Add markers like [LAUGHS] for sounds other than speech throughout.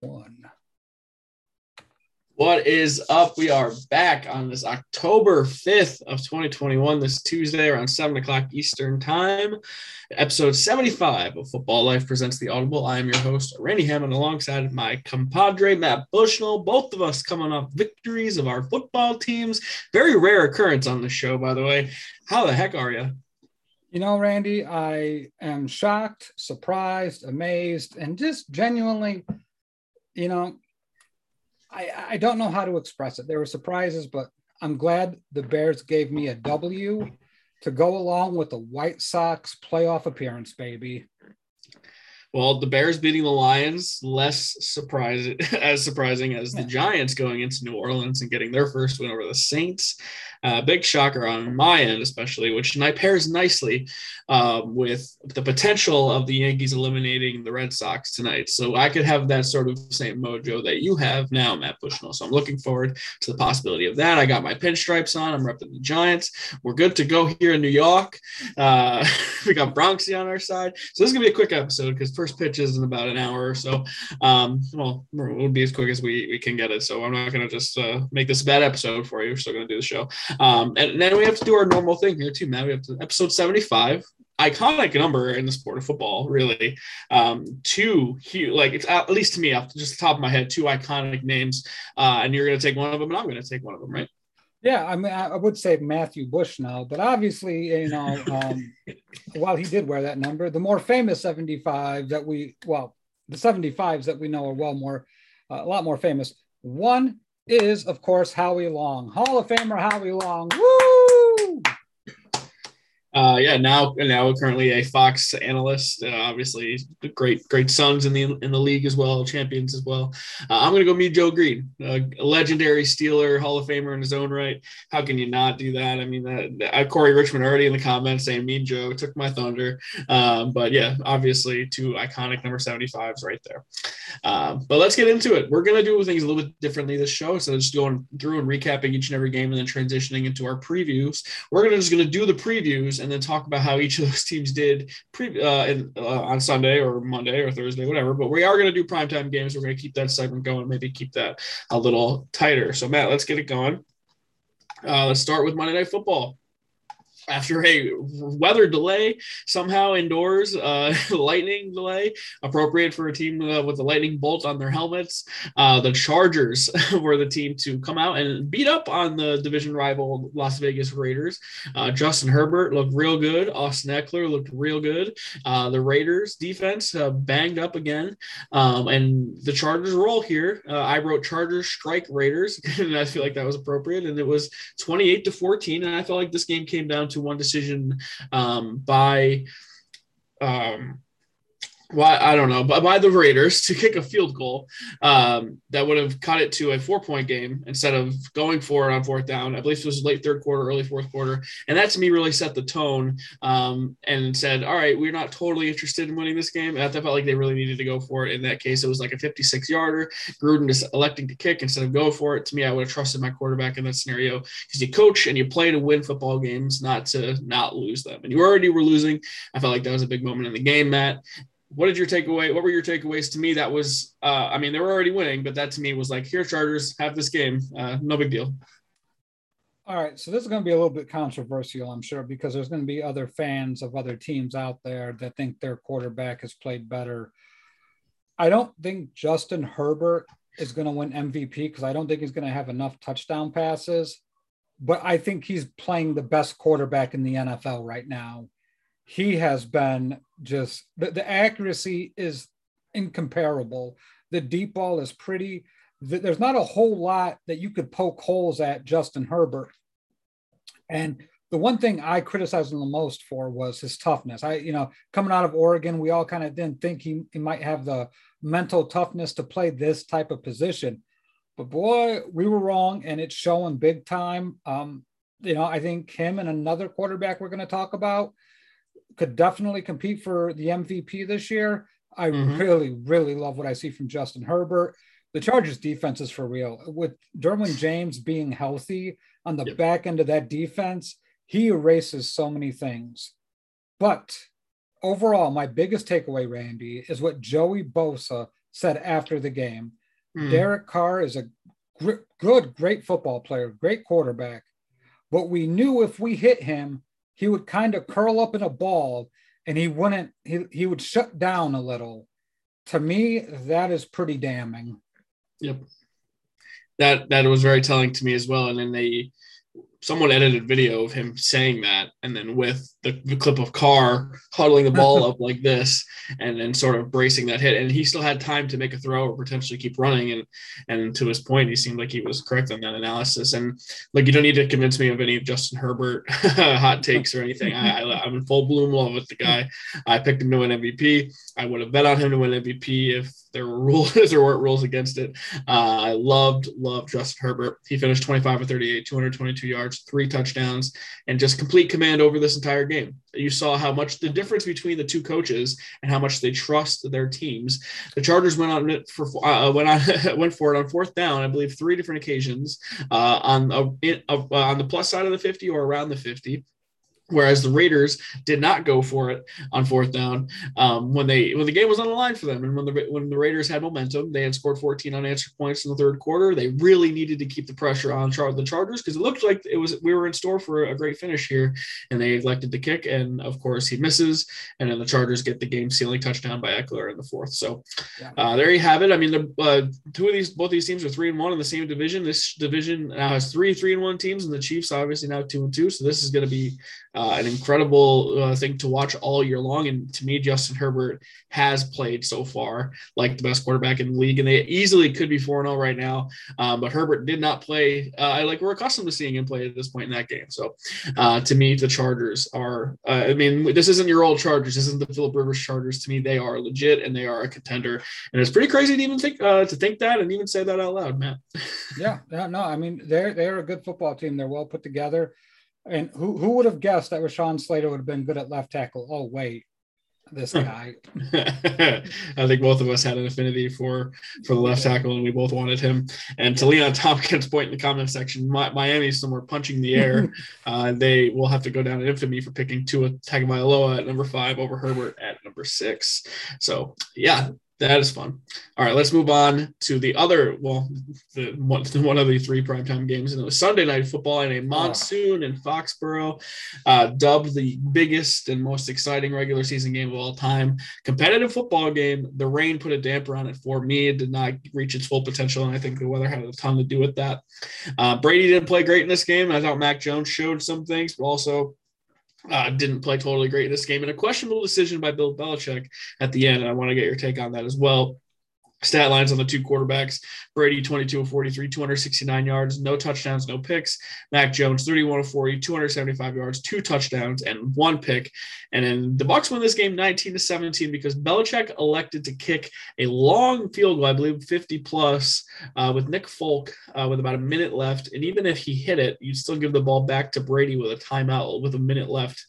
one. What is up? We are back on this October 5th of 2021, this Tuesday around 7 o'clock Eastern Time. Episode 75 of Football Life presents the Audible. I am your host, Randy Hammond, alongside my compadre, Matt Bushnell. Both of us coming off victories of our football teams. Very rare occurrence on the show, by the way. How the heck are you? You know, Randy, I am shocked, surprised, amazed, and just genuinely, you know, I, I don't know how to express it. There were surprises, but I'm glad the Bears gave me a W to go along with the White Sox playoff appearance, baby. Well, the Bears beating the Lions less surprising [LAUGHS] as surprising as the Giants going into New Orleans and getting their first win over the Saints. Uh, big shocker on my end, especially, which pairs nicely um, with the potential of the Yankees eliminating the Red Sox tonight. So I could have that sort of same mojo that you have now, Matt Bushnell. So I'm looking forward to the possibility of that. I got my pinstripes on. I'm repping the Giants. We're good to go here in New York. Uh, [LAUGHS] we got Bronxy on our side. So this is gonna be a quick episode because first pitch is in about an hour or so. Um, well, we'll be as quick as we, we can get it. So I'm not gonna just uh, make this a bad episode for you. We're still gonna do the show. Um, and then we have to do our normal thing here too, Matt. We have to episode 75 iconic number in the sport of football, really. Um, two huge, like it's at least to me, off just the top of my head, two iconic names. Uh, and you're going to take one of them, and I'm going to take one of them, right? Yeah, I mean, I would say Matthew Bushnell, but obviously, you know, um, [LAUGHS] while he did wear that number, the more famous 75 that we, well, the 75s that we know are well more, uh, a lot more famous. One is, of course, Howie Long, Hall of Famer Howie Long. Woo! Uh, yeah, now now currently a Fox analyst. Uh, obviously, great great sons in the in the league as well, champions as well. Uh, I'm gonna go Mean Joe Greene, a legendary Steeler, Hall of Famer in his own right. How can you not do that? I mean, that, Corey Richmond already in the comments saying "Mean Joe" took my thunder. Um, but yeah, obviously two iconic number 75s right there. Um, but let's get into it. We're gonna do things a little bit differently this show. So just going through and recapping each and every game, and then transitioning into our previews. We're gonna just gonna do the previews and then talk about how each of those [LAUGHS] teams did pre, uh, in, uh, on Sunday or Monday or Thursday, whatever. But we are going to do primetime games. We're going to keep that segment going, maybe keep that a little tighter. So, Matt, let's get it going. Uh, let's start with Monday Night Football after a weather delay somehow indoors uh, [LAUGHS] lightning delay appropriate for a team uh, with a lightning bolt on their helmets. Uh, the chargers [LAUGHS] were the team to come out and beat up on the division rival las vegas raiders. Uh, justin herbert looked real good. Austin ekeler looked real good. Uh, the raiders defense uh, banged up again. Um, and the chargers roll here. I wrote chargers strike raiders [LAUGHS] and i feel like that was appropriate and it was 28 to 14 and i felt like this game came down to to one decision um, by um, why I don't know, but by the Raiders to kick a field goal um, that would have cut it to a four point game instead of going for it on fourth down. I believe it was late third quarter, early fourth quarter, and that to me really set the tone um, and said, "All right, we're not totally interested in winning this game." And I felt like they really needed to go for it. In that case, it was like a 56 yarder. Gruden is electing to kick instead of go for it. To me, I would have trusted my quarterback in that scenario because you coach and you play to win football games, not to not lose them. And you already were losing. I felt like that was a big moment in the game, Matt what did your takeaway? What were your takeaways to me? That was, uh, I mean, they were already winning, but that to me was like, here, Chargers, have this game. Uh, no big deal. All right. So this is going to be a little bit controversial, I'm sure, because there's going to be other fans of other teams out there that think their quarterback has played better. I don't think Justin Herbert is going to win MVP because I don't think he's going to have enough touchdown passes. But I think he's playing the best quarterback in the NFL right now he has been just the, the accuracy is incomparable. The deep ball is pretty. There's not a whole lot that you could poke holes at Justin Herbert. And the one thing I criticized him the most for was his toughness. I, you know, coming out of Oregon, we all kind of didn't think he, he might have the mental toughness to play this type of position. But boy, we were wrong, and it's showing big time. Um, you know, I think him and another quarterback we're going to talk about could definitely compete for the MVP this year. I mm-hmm. really, really love what I see from Justin Herbert. The Chargers defense is for real. With Derwin James being healthy on the yep. back end of that defense, he erases so many things. But overall, my biggest takeaway, Randy, is what Joey Bosa said after the game. Mm. Derek Carr is a gr- good, great football player, great quarterback. But we knew if we hit him, he would kind of curl up in a ball and he wouldn't, he, he would shut down a little. To me, that is pretty damning. Yep. That that was very telling to me as well. And then they someone edited video of him saying that and then with the, the clip of Carr huddling the ball up [LAUGHS] like this and then sort of bracing that hit and he still had time to make a throw or potentially keep running and and to his point he seemed like he was correct on that analysis and like you don't need to convince me of any of Justin Herbert [LAUGHS] hot takes or anything. I, I, am in full bloom love with the guy. I picked him to win MVP I would have bet on him to win MVP if there were rules [LAUGHS] there weren't rules against it. Uh, I loved loved Justin Herbert. He finished 25 or 38 222 yards three touchdowns and just complete command over this entire game. You saw how much the difference between the two coaches and how much they trust their teams. The Chargers went on for uh, went on [LAUGHS] went for it on fourth down, I believe, three different occasions uh, on a, uh, on the plus side of the fifty or around the fifty whereas the Raiders did not go for it on fourth down um, when they when the game was on the line for them, and when the when the Raiders had momentum, they had scored 14 unanswered points in the third quarter. They really needed to keep the pressure on Char- the Chargers because it looked like it was we were in store for a great finish here, and they elected to kick, and of course he misses, and then the Chargers get the game sealing touchdown by Ekeler in the fourth. So uh, there you have it. I mean, the uh, two of these both these teams are three and one in the same division. This division now has three three and one teams, and the Chiefs obviously now two and two. So this is going to be uh, an incredible uh, thing to watch all year long. And to me, Justin Herbert has played so far like the best quarterback in the league, and they easily could be 4 0 right now. Um, but Herbert did not play uh, like we're accustomed to seeing him play at this point in that game. So uh, to me, the Chargers are, uh, I mean, this isn't your old Chargers. This isn't the Philip Rivers Chargers. To me, they are legit and they are a contender. And it's pretty crazy to even think uh, to think that and even say that out loud, yeah, yeah, no, I mean, they're, they're a good football team. They're well put together. And who, who would have guessed that Rashawn Slater would have been good at left tackle? Oh, wait, this guy. [LAUGHS] I think both of us had an affinity for for the left tackle, and we both wanted him. And to Leon Tompkins' [LAUGHS] point in the comment section, Miami's somewhere punching the air. [LAUGHS] uh, they will have to go down in infamy for picking Tua Tagovailoa at number five over Herbert at number six. So yeah, that is fun. All right, let's move on to the other, well, the one, [LAUGHS] one of the three primetime games. And it was Sunday night football in a monsoon in Foxborough, uh, dubbed the biggest and most exciting regular season game of all time. Competitive football game. The rain put a damper on it for me. It did not reach its full potential. And I think the weather had a ton to do with that. Uh, Brady didn't play great in this game. I thought Mac Jones showed some things, but also uh, didn't play totally great in this game, and a questionable decision by Bill Belichick at the end. I want to get your take on that as well. Stat lines on the two quarterbacks Brady 22 of 43, 269 yards, no touchdowns, no picks. Mac Jones 31 of 40, 275 yards, two touchdowns, and one pick. And then the Bucs win this game 19 to 17 because Belichick elected to kick a long field goal, I believe 50 plus, uh, with Nick Folk uh, with about a minute left. And even if he hit it, you'd still give the ball back to Brady with a timeout with a minute left.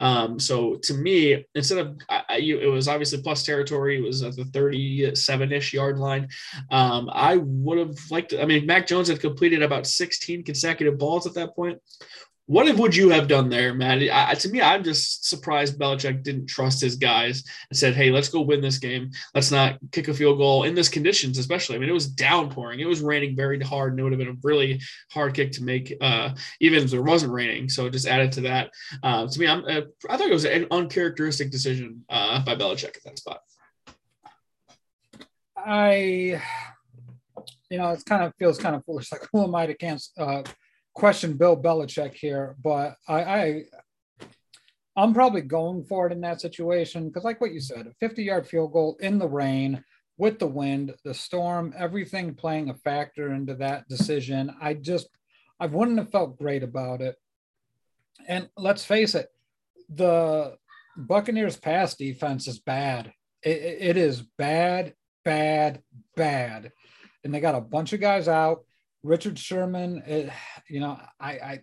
Um, so to me, instead of I, you, it was obviously plus territory, it was at the 37 ish yard line. Um, I would have liked to, I mean, Mac Jones had completed about 16 consecutive balls at that point. What if, would you have done there, Matt? I, to me, I'm just surprised Belichick didn't trust his guys and said, "Hey, let's go win this game. Let's not kick a field goal in this conditions, especially. I mean, it was downpouring. It was raining very hard, and it would have been a really hard kick to make, uh, even if there wasn't raining. So just added to that. Uh, to me, I'm, uh, I thought it was an uncharacteristic decision uh, by Belichick at that spot. I, you know, it kind of feels kind of foolish. [LAUGHS] Like, who am I to cancel, uh, question Bill Belichick here? But I, I, I'm probably going for it in that situation because, like what you said, a 50 yard field goal in the rain with the wind, the storm, everything playing a factor into that decision. I just, I wouldn't have felt great about it. And let's face it, the Buccaneers pass defense is bad. it, it is bad bad, bad. And they got a bunch of guys out. Richard Sherman, it, eh, you know, I, I,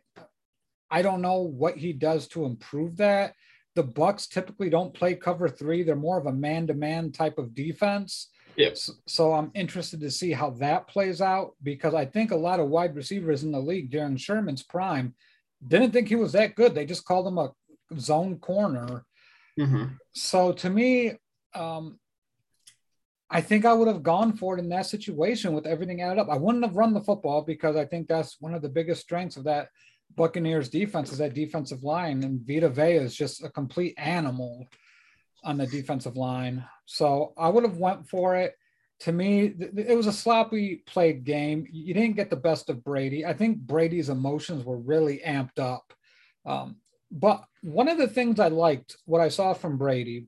I don't know what he does to improve that. The Bucs typically don't play cover three; they're more of a man-to-man type of defense. Yes. So, so I'm interested to see how that plays out because I think a lot of wide receivers in the league during Sherman's prime didn't think he was that good. They just called him a zone corner. Mm-hmm. So to me, um, I think I would have gone for it in that situation with everything added up. I wouldn't have run the football because I think that's one of the biggest strengths of that Buccaneers defense is that defensive line, and Vita Vea is just a complete animal on the defensive line. So I would have went for it. To me, it was a sloppy played game. You didn't get the best of Brady. I think Brady's emotions were really amped up. Um, but one of the things I liked, what I saw from Brady,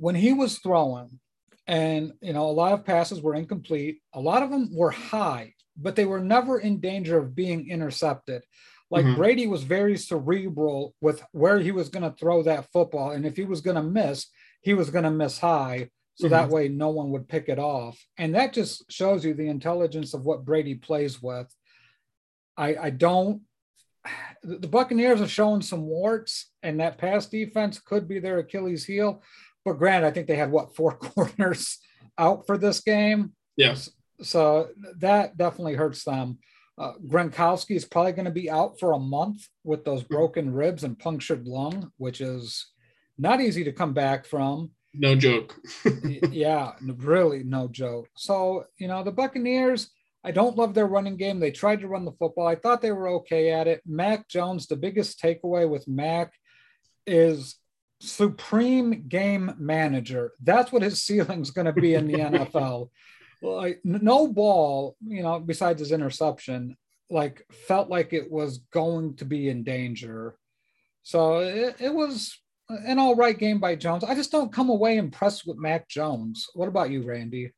when he was throwing, and you know, a lot of passes were incomplete. A lot of them were high, but they were never in danger of being intercepted. Like mm-hmm. Brady was very cerebral with where he was going to throw that football. And if he was going to miss, he was going to miss high. So mm-hmm. that way no one would pick it off. And that just shows you the intelligence of what Brady plays with. I, I don't, [SIGHS] the Buccaneers are showing some warts, and that pass defense could be their Achilles heel. But granted, I think they had what four [LAUGHS] corners out for this game. Yes. So that definitely hurts them. Uh, Gronkowski is probably going to be out for a month with those broken ribs and punctured lung, which is not easy to come back from. No joke. [LAUGHS] yeah, really no joke. So, you know, the Buccaneers, I don't love their running game. They tried to run the football. I thought they were okay at it. Mac Jones, the biggest takeaway with Mac is supreme game manager. That's what his [LAUGHS] ceiling's going to be in the NFL like no ball, you know, besides his interception, like felt like it was going to be in danger. So it, it was an all right game by Jones. I just don't come away impressed with Mac Jones. What about you, Randy?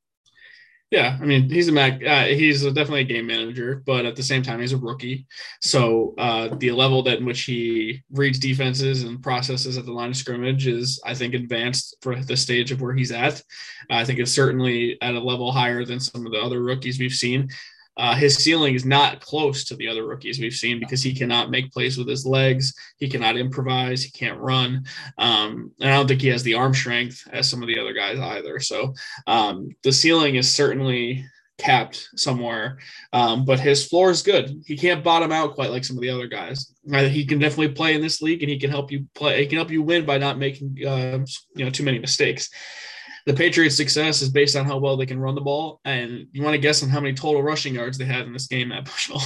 Yeah, I mean he's a Mac. Uh, he's a, definitely a game manager, but at the same time he's a rookie. So uh, the level that in which he reads defenses and processes at the line of scrimmage is, I think, advanced for the stage of where he's at. I think it's certainly at a level higher than some of the other rookies we've seen uh, his ceiling is not close to the other rookies we've seen because he cannot make plays with his legs. He cannot improvise. He can't run. Um, and I don't think he has the arm strength as some of the other guys either. So um, the ceiling is certainly capped somewhere, um, but his floor is good. He can't bottom out quite like some of the other guys. Uh, he can definitely play in this league, and he can help you play. He can help you win by not making uh, you know too many mistakes the Patriots' success is based on how well they can run the ball. And you want to guess on how many total rushing yards they had in this game Matt Bushnell?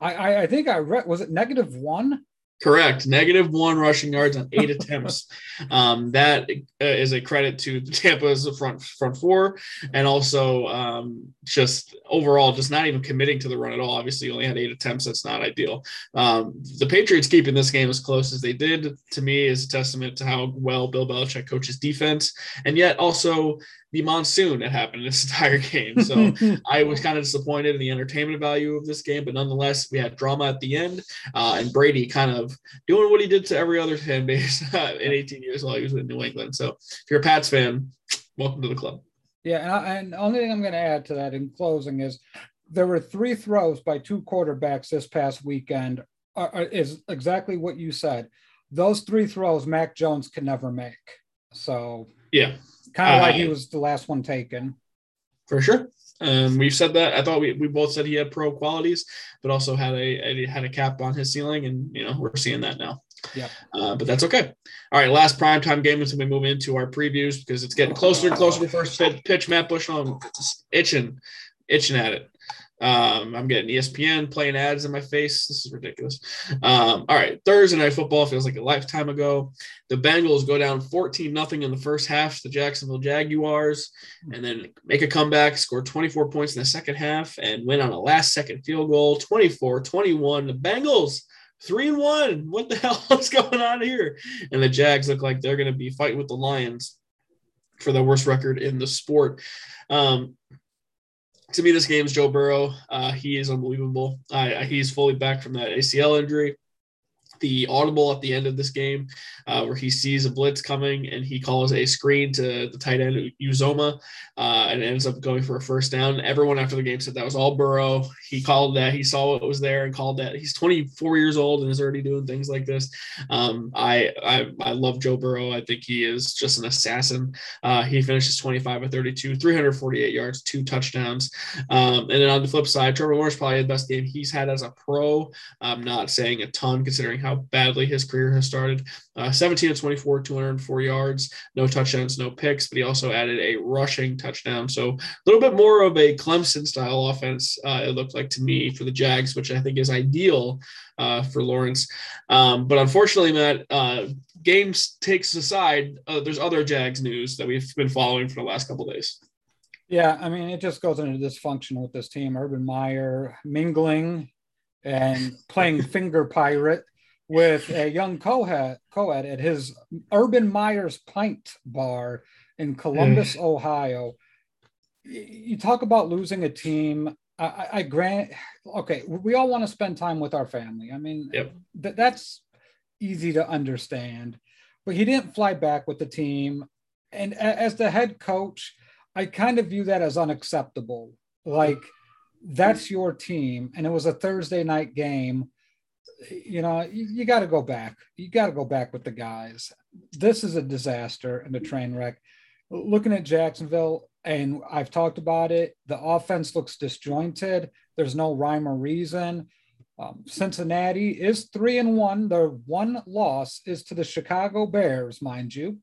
I, I think I read was it negative one? Correct. Negative one rushing yards on eight [LAUGHS] attempts. Um, that uh, is a credit to Tampa's front front four, and also um, just overall, just not even committing to the run at all. Obviously, you only had eight attempts. That's not ideal. Um, the Patriots keeping this game as close as they did to me is a testament to how well Bill Belichick coaches defense, and yet also the monsoon that happened in this [LAUGHS] entire game. So [LAUGHS] I was kind of disappointed in the entertainment value of this game, but nonetheless, we had drama at the end, uh, and Brady kind of doing what he did to every other fan [LAUGHS] base uh, in 18 years while he was in New England. So if you're a Pats fan, welcome to the club. Yeah, and, I, and the only thing I'm going to add to that in closing is there were three throws by two quarterbacks this past weekend. Uh, uh is exactly what you said. Those three throws Mac Jones could never make. So yeah, kind of uh, like he was the last one taken. For sure. Um, we've said that. I thought we, we both said he had pro qualities, but also had a, a had a cap on his ceiling, and you know we're seeing that now. Yeah. Uh, but that's okay. All right, last primetime game until we move into our previews because it's getting closer and closer to first pitch. Matt Bush on itching, itching at it. Um, I'm getting ESPN playing ads in my face. This is ridiculous. Um, all right, Thursday night football feels like a lifetime ago. The Bengals go down 14 nothing in the first half to the Jacksonville Jaguars, and then make a comeback, score 24 points in the second half, and win on a last second field goal, 24-21. The Bengals three and one. What the [LAUGHS] hell is going on here? And the Jags look like they're going to be fighting with the Lions for the worst record in the sport. Um, to me, this game is Joe Burrow. Uh, he is unbelievable. Uh, he's fully back from that ACL injury the audible at the end of this game uh, where he sees a blitz coming and he calls a screen to the tight end Uzomah uh, and ends up going for a first down. Everyone after the game said that was all Burrow. He called that. He saw what was there and called that. He's 24 years old and is already doing things like this. Um, I, I, I love Joe Burrow. I think he is just an assassin. Uh, he finishes 25 of 32, 348 yards, two touchdowns. Um, and then on the flip side, Trevor Lawrence probably the best game he's had as a pro. I'm not saying a ton considering how how badly his career has started. Uh, 17 to 24, 204 yards, no touchdowns, no picks, but he also added a rushing touchdown. So a little bit more of a Clemson style offense, uh, it looked like to me for the Jags, which I think is ideal uh, for Lawrence. Um, but unfortunately, Matt, uh, games takes aside, uh, there's other Jags news that we've been following for the last couple days. Yeah, I mean, it just goes into dysfunction with this team. Urban Meyer mingling and playing [LAUGHS] finger pirate with a young co-ed, co-ed at his Urban Meyer's Pint Bar in Columbus, mm. Ohio. You talk about losing a team. I, I, grant, okay, we all want to spend time with our family. I mean, yep. th- that's easy to understand. But he didn't fly back with the team. And as the head coach, I kind of view that as unacceptable. Like, that's your team. And it was a Thursday night game. You know, you, you got to go back. You got to go back with the guys. This is a disaster and a train wreck. Looking at Jacksonville, and I've talked about it, the offense looks disjointed. There's no rhyme or reason. Um, Cincinnati is three and one. Their one loss is to the Chicago Bears, mind you.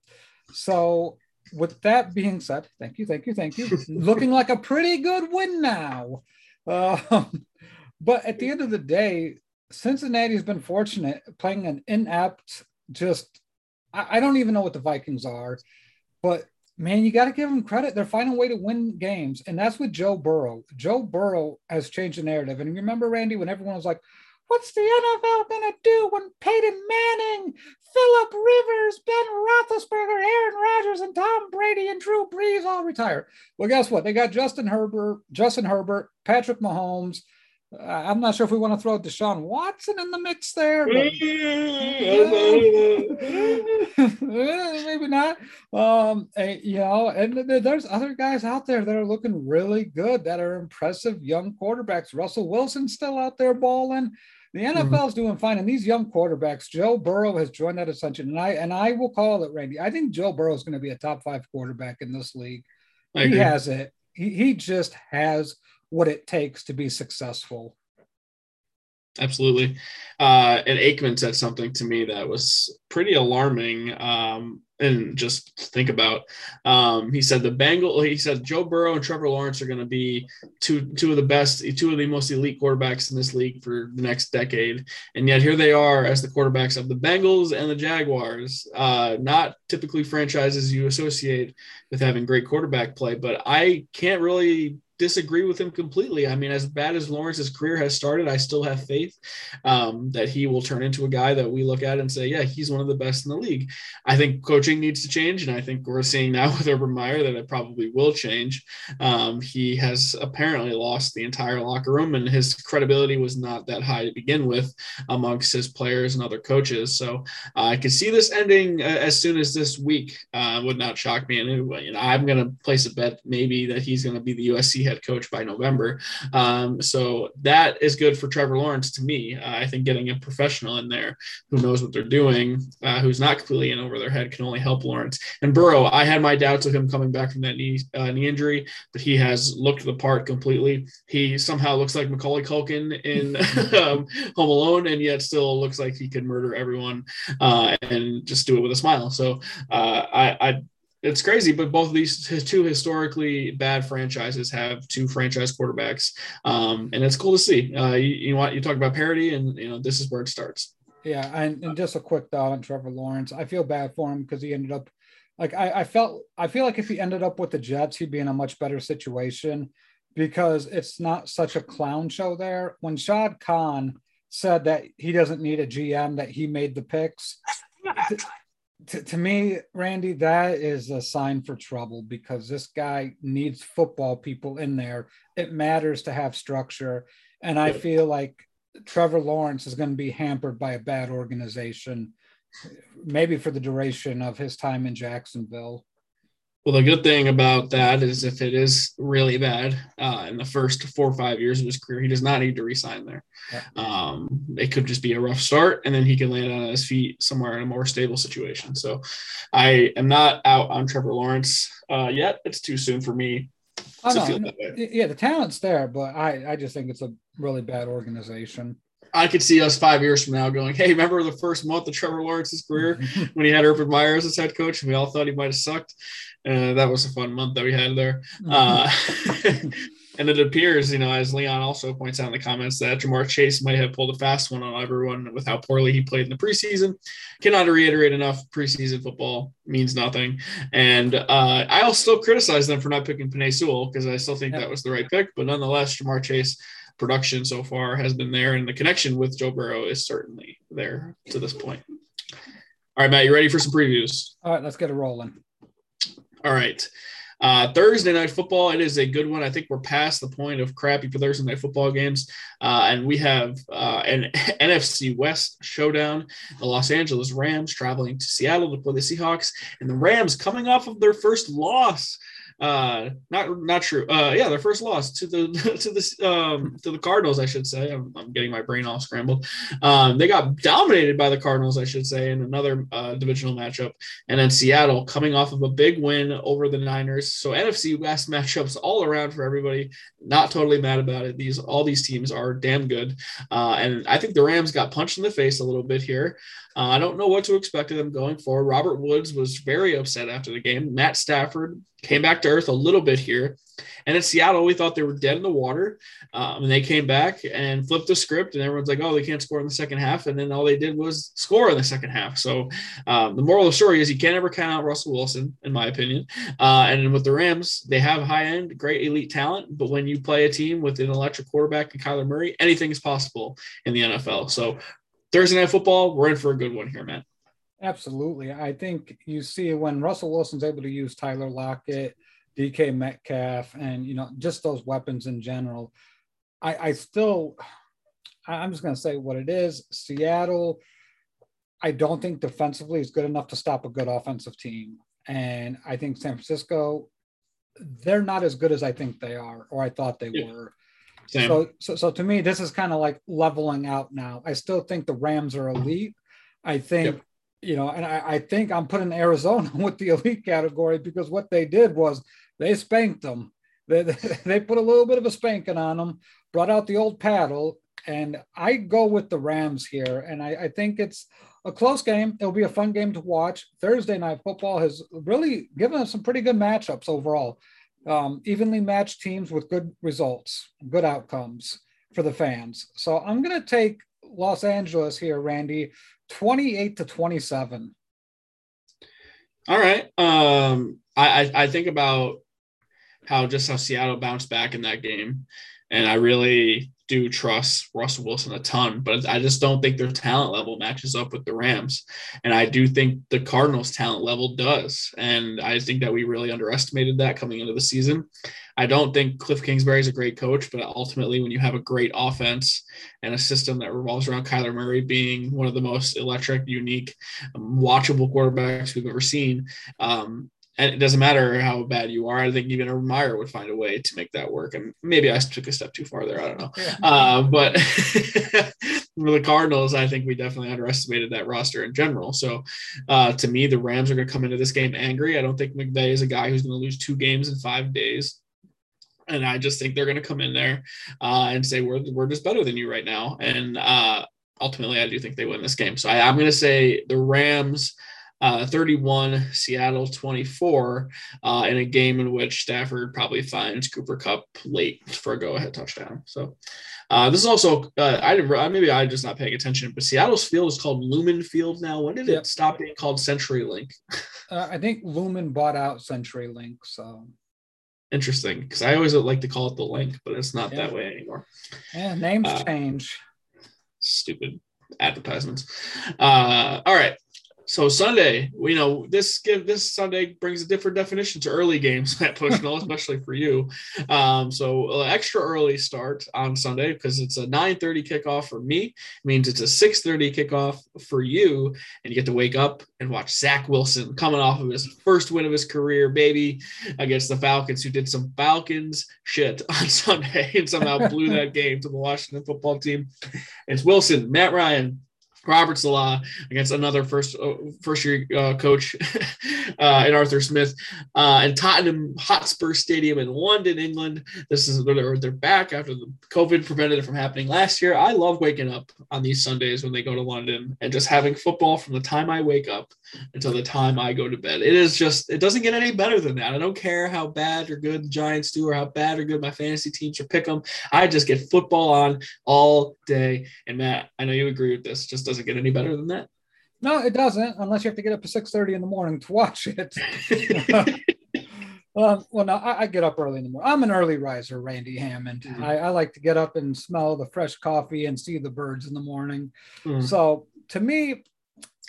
So, with that being said, thank you, thank you, thank you. [LAUGHS] Looking like a pretty good win now. Um, but at the end of the day, Cincinnati has been fortunate playing an inept, just I, I don't even know what the Vikings are, but man, you got to give them credit. They're finding a way to win games, and that's with Joe Burrow. Joe Burrow has changed the narrative. And remember, Randy, when everyone was like, What's the NFL going to do when Peyton Manning, Philip Rivers, Ben Roethlisberger, Aaron Rodgers, and Tom Brady and Drew Brees all retire? Well, guess what? They got Justin Herbert, Justin Herbert, Patrick Mahomes, I'm not sure if we want to throw Deshaun Watson in the mix there. But, [LAUGHS] maybe not. Um, and, you know, and there's other guys out there that are looking really good, that are impressive young quarterbacks. Russell Wilson's still out there balling. The NFL is mm-hmm. doing fine, and these young quarterbacks, Joe Burrow has joined that ascension, and I and I will call it, Randy. I think Joe Burrow is going to be a top five quarterback in this league. he has it. He, he just has what it takes to be successful. Absolutely. Uh, and Aikman said something to me that was pretty alarming. Um, and just think about, um, he said the Bengal, he said Joe Burrow and Trevor Lawrence are going to be two, two of the best, two of the most elite quarterbacks in this league for the next decade. And yet here they are as the quarterbacks of the Bengals and the Jaguars, uh, not typically franchises you associate with having great quarterback play, but I can't really disagree with him completely. I mean, as bad as Lawrence's career has started, I still have faith um, that he will turn into a guy that we look at and say, yeah, he's one of the best in the league. I think coaching needs to change, and I think we're seeing now [LAUGHS] with Urban Meyer that it probably will change. Um, he has apparently lost the entire locker room, and his credibility was not that high to begin with amongst his players and other coaches. So uh, I could see this ending uh, as soon as this week. Uh, would not shock me. And you know, I'm going to place a bet maybe that he's going to be the USC head coach by November. Um, so that is good for Trevor Lawrence to me. Uh, I think getting a professional in there who knows what they're doing, uh, who's not completely in over their head, can only help Lawrence. And Burrow, I had my doubts of him coming back from that knee uh, knee injury, but he has looked the part completely. He somehow looks like Macaulay Culkin in [LAUGHS] um, Home Alone, and yet still looks like he could murder everyone uh, and just do it with a smile. So uh, I, I it's crazy, but both of these two historically bad franchises have two franchise quarterbacks, um, and it's cool to see. Uh, you, you want you talk about parity, and you know this is where it starts. Yeah, and, and just a quick thought on Trevor Lawrence. I feel bad for him because he ended up like I, I felt I feel like if he ended up with the Jets, he'd be in a much better situation because it's not such a clown show there. When Shad Khan said that he doesn't need a GM, that he made the picks [LAUGHS] to, to me, Randy, that is a sign for trouble because this guy needs football people in there. It matters to have structure. And I feel like Trevor Lawrence is going to be hampered by a bad organization, maybe for the duration of his time in Jacksonville. Well, the good thing about that is if it is really bad uh, in the first four or five years of his career, he does not need to resign there. Yeah. Um, it could just be a rough start, and then he can land on his feet somewhere in a more stable situation. So, I am not out on Trevor Lawrence uh, yet. It's too soon for me oh, no, Yeah, the talent's there, but I, I just think it's a really bad organization. I could see us five years from now going, "Hey, remember the first month of Trevor Lawrence's career [LAUGHS] when he had Urban Meyer as his head coach, and we all thought he might have sucked." Uh, that was a fun month that we had there. Uh, [LAUGHS] and it appears, you know, as Leon also points out in the comments, that Ja'Marr Chase might have pulled a fast one on everyone with how poorly he played in the preseason. Cannot reiterate enough: preseason football means nothing. And uh, I'll still criticize them for not picking Penei Sewell because I still think that was the right pick. But nonetheless, Ja'Marr Chase production so far has been there, and the connection with Joe Burrow is certainly there to this point. All right, Matt, you ready for some previews? All right, let's get it rolling. All right. Uh, Thursday night football, it is a good one. I think we're past the point of crappy Thursday night football games. Uh, and we have uh, an [LAUGHS] NFC West showdown. The Los Angeles Rams traveling to Seattle to play the Seahawks, and the Rams coming off of their first loss uh not not true. Uh yeah their first loss to the [LAUGHS] to the um to the cardinals i should say. I'm, I'm getting my brain all scrambled. Um they got dominated by the cardinals i should say in another uh, divisional matchup. And then seattle coming off of a big win over the niners. So nfc west [LAUGHS] matchups all around for everybody. Not totally mad about it. These all these teams are damn good. Uh and i think the rams got punched in the face a little bit here. Uh, I don't know what to expect of them going forward. Robert Woods was very upset after the game. Matt Stafford came back to earth a little bit here. And in Seattle, we thought they were dead in the water. Um, and they came back and flipped the script, and everyone's like, oh, they can't score in the second half. And then all they did was score in the second half. So um, the moral of the story is you can't ever count out Russell Wilson, in my opinion. Uh, and with the Rams, they have high end, great elite talent. But when you play a team with an electric quarterback and Kyler Murray, anything is possible in the NFL. So Thursday night football, we're in for a good one here, man. Absolutely. I think you see when Russell Wilson's able to use Tyler Lockett, DK Metcalf, and you know, just those weapons in general. I, I still I'm just gonna say what it is. Seattle, I don't think defensively is good enough to stop a good offensive team. And I think San Francisco, they're not as good as I think they are, or I thought they yeah. were. So, so, so to me, this is kind of like leveling out now. I still think the Rams are elite. I think, yep. You know, and I, I think I'm putting Arizona [LAUGHS] with the elite category because what they did was they spanked them. They, [LAUGHS] they put a little bit of a spanking on them, brought out the old paddle, and I go with the Rams here. And I, I think it's a close game. It'll be a fun game to watch. Thursday night football has really given us some pretty good matchups overall um, evenly matched teams with good results, good outcomes for the fans. So I'm going to take Los Angeles here, Randy, 28 to 27. All right. Um, I, I think about how just how Seattle bounced back in that game. And I really do trust Russell Wilson a ton, but I just don't think their talent level matches up with the Rams. And I do think the Cardinals' talent level does. And I think that we really underestimated that coming into the season. I don't think Cliff Kingsbury is a great coach, but ultimately, when you have a great offense and a system that revolves around Kyler Murray being one of the most electric, unique, watchable quarterbacks we've ever seen, um, and it doesn't matter how bad you are. I think even a Meyer would find a way to make that work. And maybe I took a step too far there. I don't know. Yeah. Uh, but [LAUGHS] for the Cardinals, I think we definitely underestimated that roster in general. So uh, to me, the Rams are going to come into this game angry. I don't think McVay is a guy who's going to lose two games in five days. And I just think they're going to come in there uh, and say, we're, we're just better than you right now. And uh, ultimately, I do think they win this game. So I, I'm going to say the Rams – uh, 31, Seattle 24, uh, in a game in which Stafford probably finds Cooper Kupp late for a go ahead touchdown. So uh, this is also, uh, I didn't, maybe I'm just not paying attention, but Seattle's field is called Lumen Field now. When did yep. it stop being called CenturyLink? [LAUGHS] Uh, I think Lumen bought out CenturyLink. So interesting because I always like to call it the link, but it's not yeah. that way anymore. Yeah, names uh, change. Stupid advertisements. Uh, all right. So Sunday, you know, this give this Sunday brings a different definition to early games, [LAUGHS] Matt Bushnell, [LAUGHS] especially for you. Um, so uh, extra early start on Sunday because it's a 9:30 kickoff for me. It means it's a 6:30 kickoff for you, and you get to wake up and watch Zach Wilson coming off of his first win of his career, baby, against the Falcons, who did some Falcons shit [LAUGHS] on Sunday and somehow blew that game to the Washington football team. It's Wilson, Matt Ryan, Robert Saleh against another first uh, first year uh, coach [LAUGHS] uh, in Arthur Smith uh, and Tottenham Hotspur Stadium in London, England. This is they're, they're back after the COVID prevented it from happening last year. I love waking up on these Sundays when they go to London and just having football from the time I wake up until the time I go to bed. It is just it doesn't get any better than that. I don't care how bad or good the Giants do or how bad or good my fantasy team should pick them. I just get football on all day. And Matt, I know you agree with this. Just doesn't get any better than that. No, it doesn't, unless you have to get up at six thirty in the morning to watch it. [LAUGHS] [LAUGHS] um, well, no, I, I, get up early in the morning. I'm an early riser, Randy Hammond. Mm-hmm. I, I, like to get up and smell the fresh coffee and see the birds in the morning. Mm-hmm. So to me,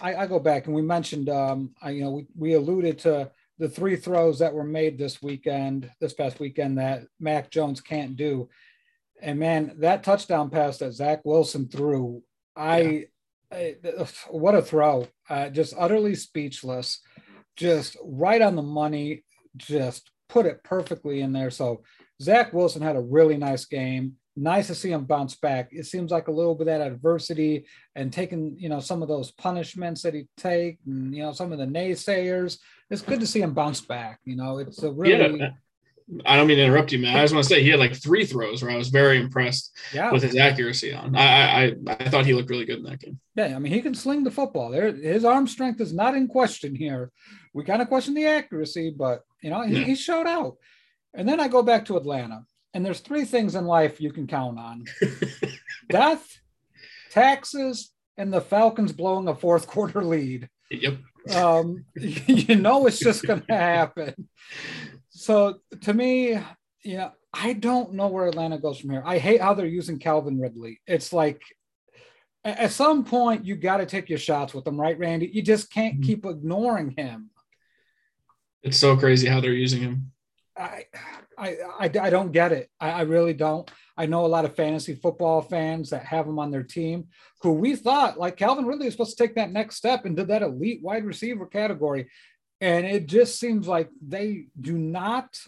I, I, go back and we mentioned, um, I, you know, we, we alluded to the three throws that were made this weekend, this past weekend that Mac Jones can't do. And man, that touchdown pass that Zach Wilson threw, I what a throw! Uh, just utterly speechless, just right on the money. Just put it perfectly in there. So Zach Wilson had a really nice game. Nice to see him bounce back. It seems like a little bit of that adversity and taking, you know, some of those punishments that he take, and you know, some of the naysayers. It's good to see him bounce back. You know, it's a really yeah. I don't mean to interrupt you, man. I just want to say he had like three throws where I was very impressed yeah. with his accuracy on. I, I I thought he looked really good in that game. Yeah, I mean he can sling the football. There, his arm strength is not in question here. We kind of question the accuracy, but you know he, yeah. he showed out. And then I go back to Atlanta, and there's three things in life you can count on: [LAUGHS] death, taxes, and the Falcons blowing a fourth quarter lead. Yep. Um, [LAUGHS] you know it's just going to happen. So to me, yeah, I don't know where Atlanta goes from here. I hate how they're using Calvin Ridley. It's like at some point you got to take your shots with him, right, Randy? You just can't mm-hmm. keep ignoring him. It's so crazy how they're using him. I, I, I, don't get it. I, I really don't. I know a lot of fantasy football fans that have him on their team who we thought like Calvin Ridley was supposed to take that next step into that elite wide receiver category. And it just seems like they do not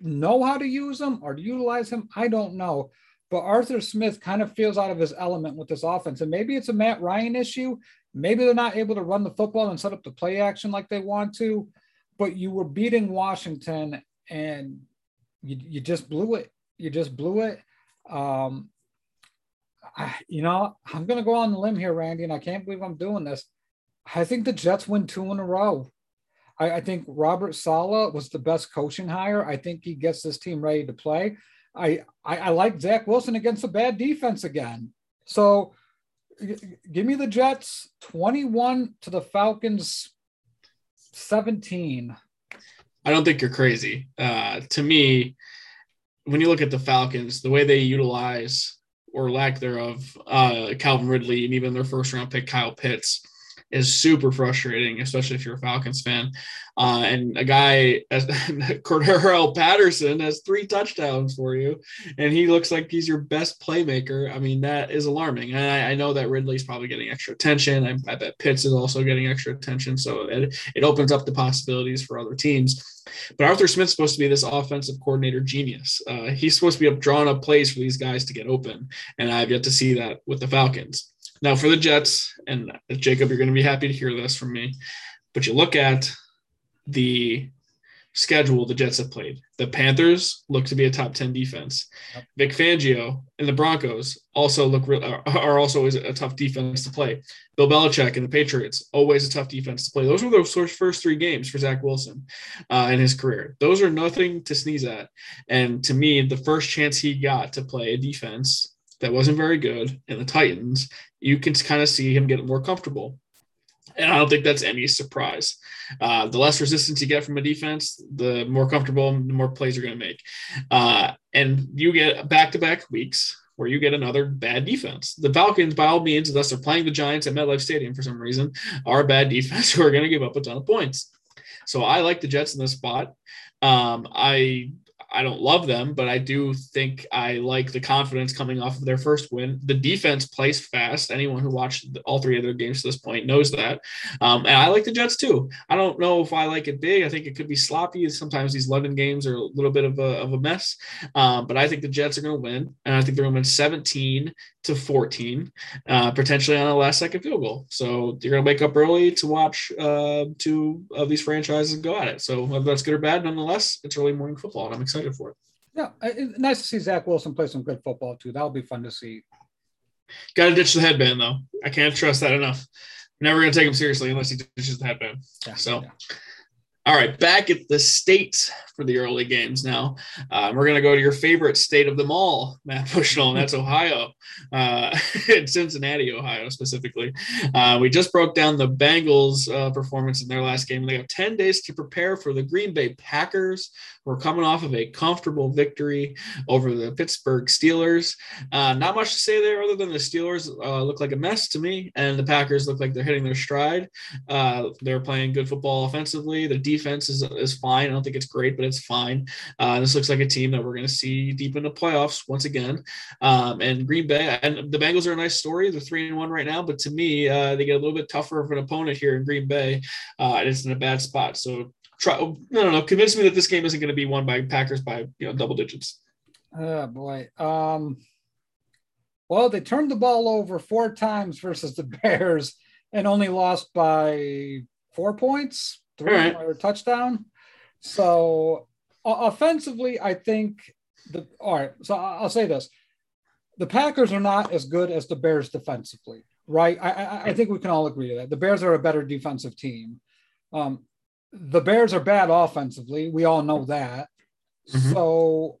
know how to use them or to utilize him. I don't know. But Arthur Smith kind of feels out of his element with this offense. And maybe it's a Matt Ryan issue. Maybe they're not able to run the football and set up the play action like they want to. But you were beating Washington and you, you just blew it. You just blew it. Um, I, you know, I'm going to go on the limb here, Randy, and I can't believe I'm doing this. I think the Jets win two in a row. I, I think Robert Saleh was the best coaching hire. I think he gets this team ready to play. I, I, I like Zach Wilson against a bad defense again. So g- give me the Jets 21 to the Falcons 17. I don't think you're crazy. Uh, to me, when you look at the Falcons, the way they utilize or lack thereof uh, Calvin Ridley and even their first round pick Kyle Pitts, is super frustrating, especially if you're a Falcons fan. Uh, and a guy, [LAUGHS] Cordarrelle Patterson, has three touchdowns for you, and he looks like he's your best playmaker. I mean, that is alarming. And I, I know that Ridley's probably getting extra attention. I, I, bet Pitts is also getting extra attention. So it, it opens up the possibilities for other teams. But Arthur Smith's supposed to be this offensive coordinator genius. Uh, he's supposed to be up drawing up plays for these guys to get open. And I've yet to see that with the Falcons. Now, for the Jets, and Jacob, you're going to be happy to hear this from me, but you look at the schedule the Jets have played. The Panthers look to be a top 10 defense. Yep. Vic Fangio and the Broncos also look are also always a tough defense to play. Bill Belichick and the Patriots always a tough defense to play. Those were those first three games for Zach Wilson uh, in his career. Those are nothing to sneeze at. And to me, the first chance he got to play a defense that wasn't very good in the Titans, you can kind of see him get more comfortable. And I don't think that's any surprise. Uh, the less resistance you get from a defense, the more comfortable, the more plays you're going to make. Uh, and you get back to back weeks where you get another bad defense. The Falcons, by all means, unless they're playing the Giants at MetLife Stadium for some reason, are a bad defense [LAUGHS] who are going to give up a ton of points. So I like the Jets in this spot. Um, I I don't love them, but I do think I like the confidence coming off of their first win. The defense plays fast. Anyone who watched all three of their games to this point knows that. Um, and I like the Jets too. I don't know if I like it big. I think it could be sloppy. Sometimes these London games are a little bit of a, of a mess. Um, but I think the Jets are going to win. And I think they're going to win 17 to 14, uh, potentially on a last second field goal. So you're going to wake up early to watch uh, two of these franchises go at it. So whether that's good or bad, nonetheless, it's early morning football, and I'm excited for it. Yeah, nice to see Zach Wilson play some good football too. That'll be fun to see. Got to ditch the headband though. I can't trust that enough. Never going to take him seriously unless he ditches the headband. Yeah, so. Yeah. All right, back at the states for the early games now. Uh, we're going to go to your favorite state of them all, Matt Bushnell, and that's [LAUGHS] Ohio, uh, [LAUGHS] in Cincinnati, Ohio specifically. Uh, we just broke down the Bengals' uh, performance in their last game. They have 10 days to prepare for the Green Bay Packers, we're coming off of a comfortable victory over the Pittsburgh Steelers. Uh, not much to say there other than the Steelers uh, look like a mess to me, and the Packers look like they're hitting their stride. Uh, they're playing good football offensively. The defense is, is fine. I don't think it's great, but it's fine. Uh, this looks like a team that we're going to see deep in the playoffs once again. Um, and Green Bay and the Bengals are a nice story. They're three and one right now, but to me, uh, they get a little bit tougher of an opponent here in Green Bay, uh, and it's in a bad spot. So try no no no convince me that this game isn't going to be won by Packers by you know double digits. Oh boy. Um well, they turned the ball over four times versus the [LAUGHS] Bears and only lost by four points, three right. or touchdown. So offensively, I think the all right. So I'll say this: the Packers are not as good as the Bears defensively, right? I, I, I think we can all agree to that. The Bears are a better defensive team. Um, the Bears are bad offensively. We all know that. Mm-hmm. So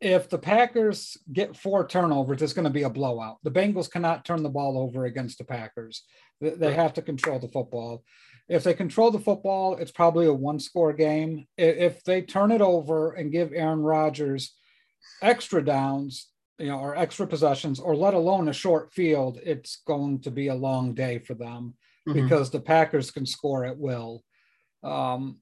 if the Packers get four turnovers, it's going to be a blowout. The Bengals cannot turn the ball over against the Packers. They have to control the football. If they control the football, it's probably a one score game. If they turn it over and give Aaron Rodgers extra downs, you know, or extra possessions, or let alone a short field, it's going to be a long day for them mm-hmm. because the Packers can score at will. Um,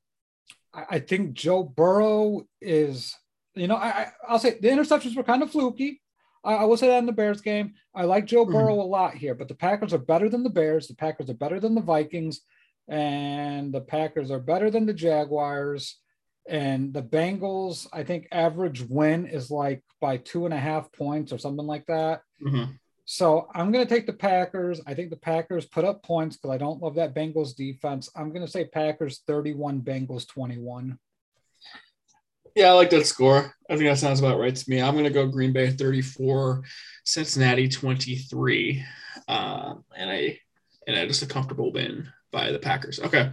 I, I, think Joe Burrow is, you know, I, I'll say the interceptions were kind of fluky. I, will say that in the Bears game. I like Joe mm-hmm. Burrow a lot here, but the Packers are better than the Bears. The Packers are better than the Vikings, and the Packers are better than the Jaguars. And the Bengals, I think average win is like by two and a half points or something like that. Mm-hmm. So I'm going to take the Packers. I think the Packers put up points because I don't love that Bengals defense. I'm going to say Packers 31, Bengals 21. Yeah, I like that score. I think that sounds about right to me. I'm going to go Green Bay 34, Cincinnati 23, uh, and I and I just a comfortable win by the Packers. Okay,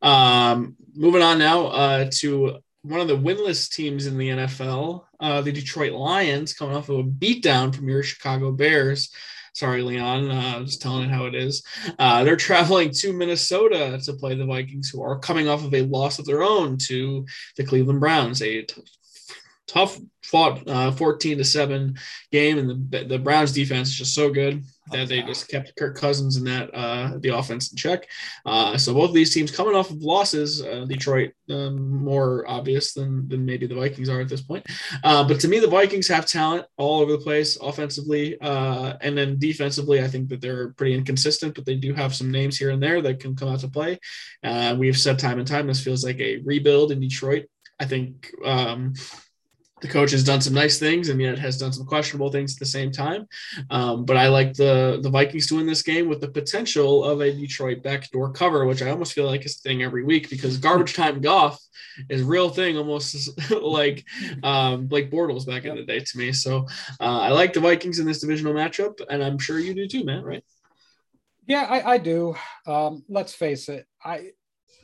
um, moving on now uh, to one of the winless teams in the NFL, uh, the Detroit Lions, coming off of a beatdown from your Chicago Bears. Sorry, Leon, uh, just telling it how it is. Uh, they're [LAUGHS] traveling to Minnesota to play the Vikings, who are coming off of a loss of their own to the Cleveland Browns, a t- tough fought uh, 14 to 7 game and the, the browns defense is just so good that they just kept kirk cousins in that uh, the offense in check. Uh, so both of these teams coming off of losses uh, detroit um, more obvious than, than maybe the vikings are at this point. Uh, but to me the vikings have talent all over the place offensively uh, and then defensively i think that they're pretty inconsistent but they do have some names here and there that can come out to play. We've said time and time this feels like a rebuild in detroit. I think um, the coach has done some nice things and yet has done some questionable things at the same time. Um, but I like the the Vikings to win this game with the potential of a Detroit backdoor cover, which I almost feel like is a thing every week because garbage [LAUGHS] time Goff is real thing, almost [LAUGHS] like um, Blake Bortles back in the day to me. So uh, I like the Vikings in this divisional matchup, and I'm sure you do too, man. Right? Yeah, I, I do. Um, let's face it. I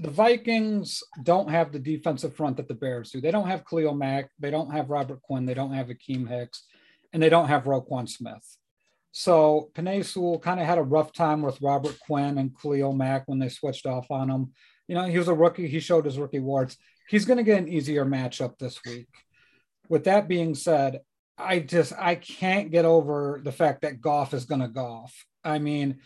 the Vikings don't have the defensive front that the Bears do. They don't have Khalil Mack. They don't have Robert Quinn. They don't have Akiem Hicks. And they don't have Roquan Smith. So Penei Sewell kind of had a rough time with Robert Quinn and Khalil Mack when they switched off on him. You know, he was a rookie. He showed his rookie warts. He's going to get an easier matchup this week. With that being said, I just I can't get over the fact that Goff is going to Goff. I mean,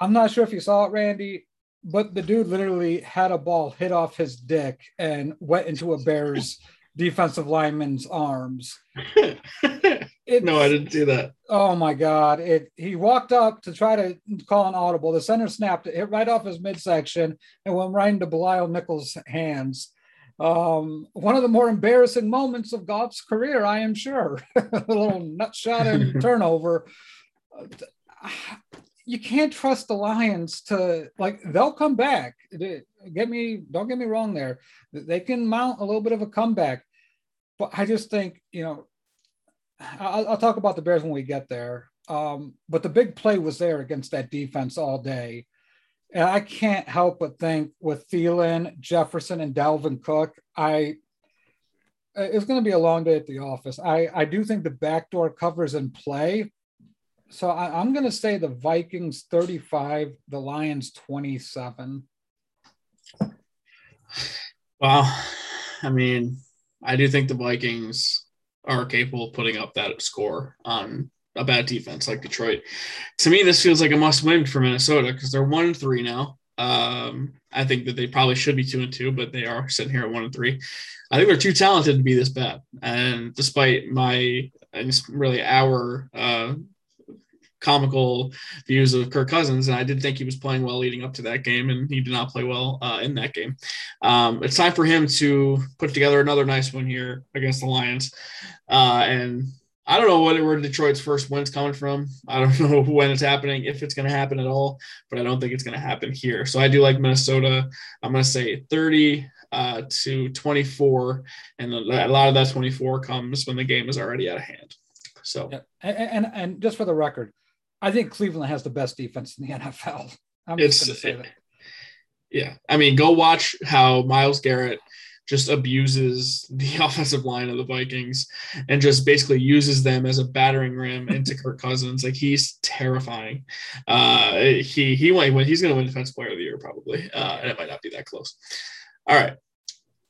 I'm not sure if you saw it, Randy but the dude literally had a ball hit off his dick and went into a bear's [LAUGHS] defensive lineman's arms. [LAUGHS] no, I didn't see that. Oh my god! It he walked up to try to call an audible. The center snapped it, hit right off his midsection, and went right into Bilal Nichols' hands. Um, one of the more embarrassing moments of Goff's career, I am sure. [LAUGHS] a little nut shot and turnover. You can't trust the Lions to like they'll come back. Get me, don't get me wrong there. They can mount a little bit of a comeback, but I just think you know I'll, I'll, talk about the Bears when we get there. Um, but the big play was there against that defense all day. And I can't help but think with Thielen, Jefferson, and Dalvin Cook, I it's going to be a long day at the office. I, I do think the backdoor covers in play. So I, I'm going to say the Vikings 35, the Lions 27. Well, I mean, I do think the Vikings are capable of putting up that score on a bad defense like Detroit. To me, this feels like a must win for Minnesota because they're one and three now. Um, I think that they probably should be two and two, but they are sitting here at one and three. I think they're too talented to be this bad. And despite my and really our uh, comical views of Kirk Cousins, and I did think he was playing well leading up to that game, and he did not play well uh, in that game. Um, it's time for him to put together another nice one here against the Lions, uh, and I don't know what where Detroit's first win's coming from. I don't [LAUGHS] know when it's happening, if it's going to happen at all, but I don't think it's going to happen here. So I do like Minnesota. I'm going to say 30 uh, to 24, and a lot of that 24 comes when the game is already out of hand. So, yeah. and, and, and just for the record, I think Cleveland has the best defense in the [LAUGHS] NFL. I'm it's, just going to say that. Yeah. I mean, go watch how Myles Garrett just abuses the [LAUGHS] offensive line of the Vikings and just basically uses them as a battering ram into [LAUGHS] Kirk Cousins. Like he's terrifying. Uh, he he win. He's going to win Defensive Player of the Year probably, uh, and it might not be that close. All right,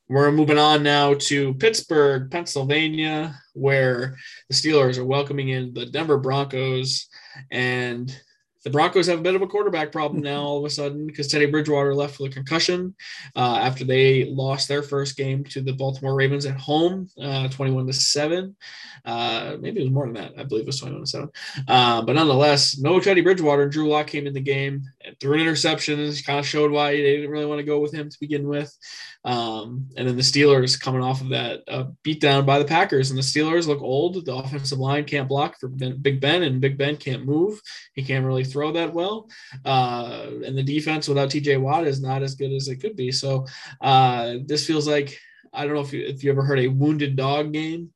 we're moving on now to Pittsburgh, Pennsylvania, where the Steelers are welcoming in the Denver Broncos. And the Broncos have a bit of a quarterback problem now all of a sudden because Teddy Bridgewater left with a concussion uh, after they lost their first game to the Baltimore Ravens at home, uh, 21 to 7. Uh, maybe it was more than that. I believe it was 21 to 7. Uh, but nonetheless, no Teddy Bridgewater. Drew Lock came in the game and threw an interception. Kind of showed why they didn't really want to go with him to begin with. Um, and then the Steelers coming off of that uh, beat down by the Packers, and the Steelers look old. The offensive line can't block for ben, Big Ben, and Big Ben can't move. He can't really throw that well. Uh, and the defense without TJ Watt is not as good as it could be. So uh, this feels like I don't know if you, if you ever heard a wounded dog game,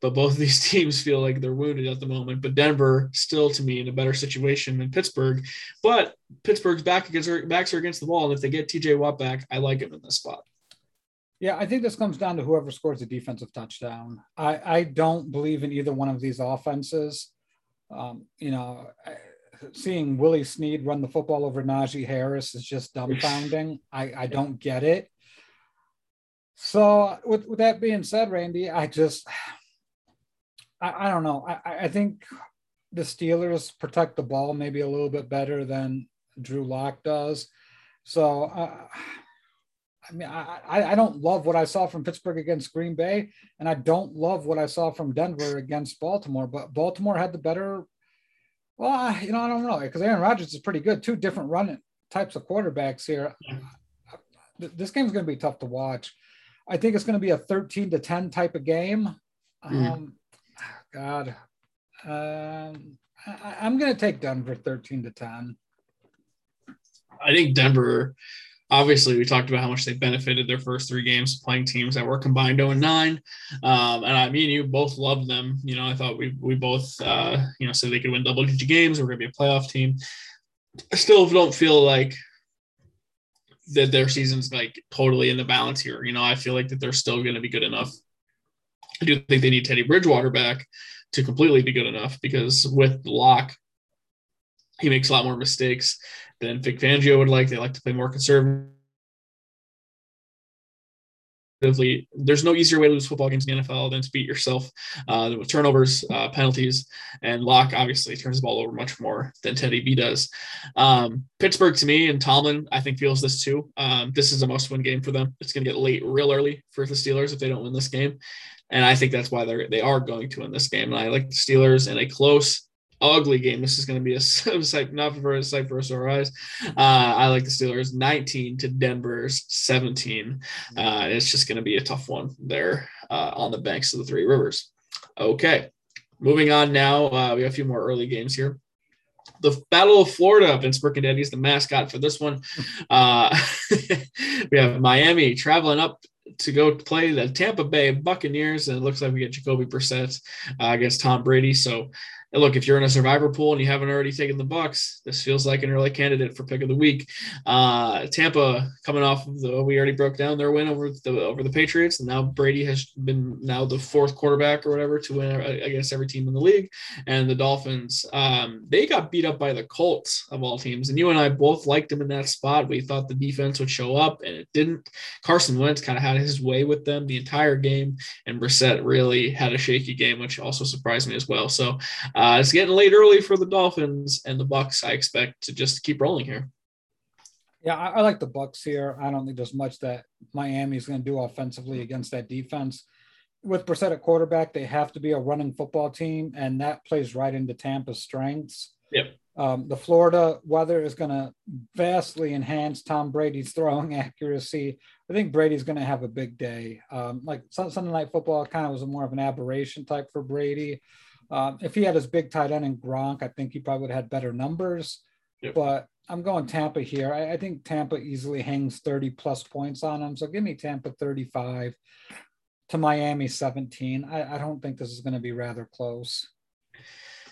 but both of these [LAUGHS] teams feel like they're wounded at the moment. But Denver still, to me, in a better situation than Pittsburgh. But Pittsburgh's back against backs are against the wall, and if they get TJ Watt back, I like him in this spot. Yeah, I think this comes down to whoever scores a defensive touchdown. I, I don't believe in either one of these offenses. Um, you know, seeing Willie Snead run the football over Najee Harris is just dumbfounding. [LAUGHS] I, I don't get it. So, with, with that being said, Randy, I just, I, I don't know. I, I think the Steelers protect the ball maybe a little bit better than Drew Lock does. So, uh, I mean, I, I don't love what I saw from Pittsburgh against Green Bay, and I don't love what I saw from Denver against Baltimore. But Baltimore had the better. Well, you know, I don't know because Aaron Rodgers is pretty good. Two different running types of quarterbacks here. This game's going to be tough to watch. I think it's going to be a 13 to 10 type of game. Mm. Um, God, um, I, I'm going to take Denver 13 to 10. I think Denver obviously we talked about how much they benefited their first three games playing teams that were combined 0 and 9 um, and i mean you both loved them. You know i thought we, we both uh, you know said they could win double digit games. We're going to be a playoff team. I still don't feel like that their season's like totally in the balance here. You know i feel like that they're still going to be good enough. I do think they need teddy bridgewater back to completely be good enough because with lock he makes a lot more mistakes than Vic Fangio would like. They like to play more conservatively. There's no easier way to lose football games in the NFL than to beat yourself uh, with turnovers, uh, penalties, and Lock obviously turns the ball over much more than Teddy B does. Um, Pittsburgh to me and Tomlin, I think feels this too. Um, this is a must-win game for them. It's going to get late real early for the Steelers if they don't win this game, and I think that's why they're they are going to win this game. And I like the Steelers in a close ugly game. This is going to be a [LAUGHS] sight, not for a sight for us or eyes. Uh, I like the Steelers 19 to Denver's 17. Uh, it's just going to be a tough one there uh, on the banks of the Three Rivers. Okay, moving on now. Uh, we have a few more early games here. The Battle of Florida. Vince Burkhead is the mascot for this one. Uh, [LAUGHS] we have Miami traveling up to go play the Tampa Bay Buccaneers, and it looks like we get Jacoby Brissett uh, against Tom Brady. So and look, if you're in a survivor pool and you haven't already taken the Bucs, this feels like an early candidate for pick of the week. Uh, Tampa coming off of the we already broke down their win over the over the Patriots, and now Brady has been now the fourth quarterback or whatever to win against every team in the league. And the Dolphins, um, they got beat up by the Colts of all teams, and you and I both liked them in that spot. We thought the defense would show up, and it didn't. Carson Wentz kind of had his way with them the entire game, and Brissett really had a shaky game, which also surprised me as well. So. Uh, it's getting late early for the Dolphins and the Bucs. I expect to just keep rolling here. Yeah, I, I like the Bucs here. I don't think there's much that Miami is going to do offensively against that defense. With Brissett at quarterback, they have to be a running football team, and that plays right into Tampa's strengths. Yep. Um, the Florida weather is going to vastly enhance Tom Brady's throwing [LAUGHS] accuracy. I think Brady's going to have a big day. Um, like Sunday Night Football kind of was more of an aberration type for Brady. Um, if he had his big tight end in Gronk, I think he probably would have had better numbers. Yep. But I'm going Tampa here. I, I, think Tampa easily hangs 30 plus points on him. So give me Tampa 35 to Miami 17. I, I don't think this is going to be rather close.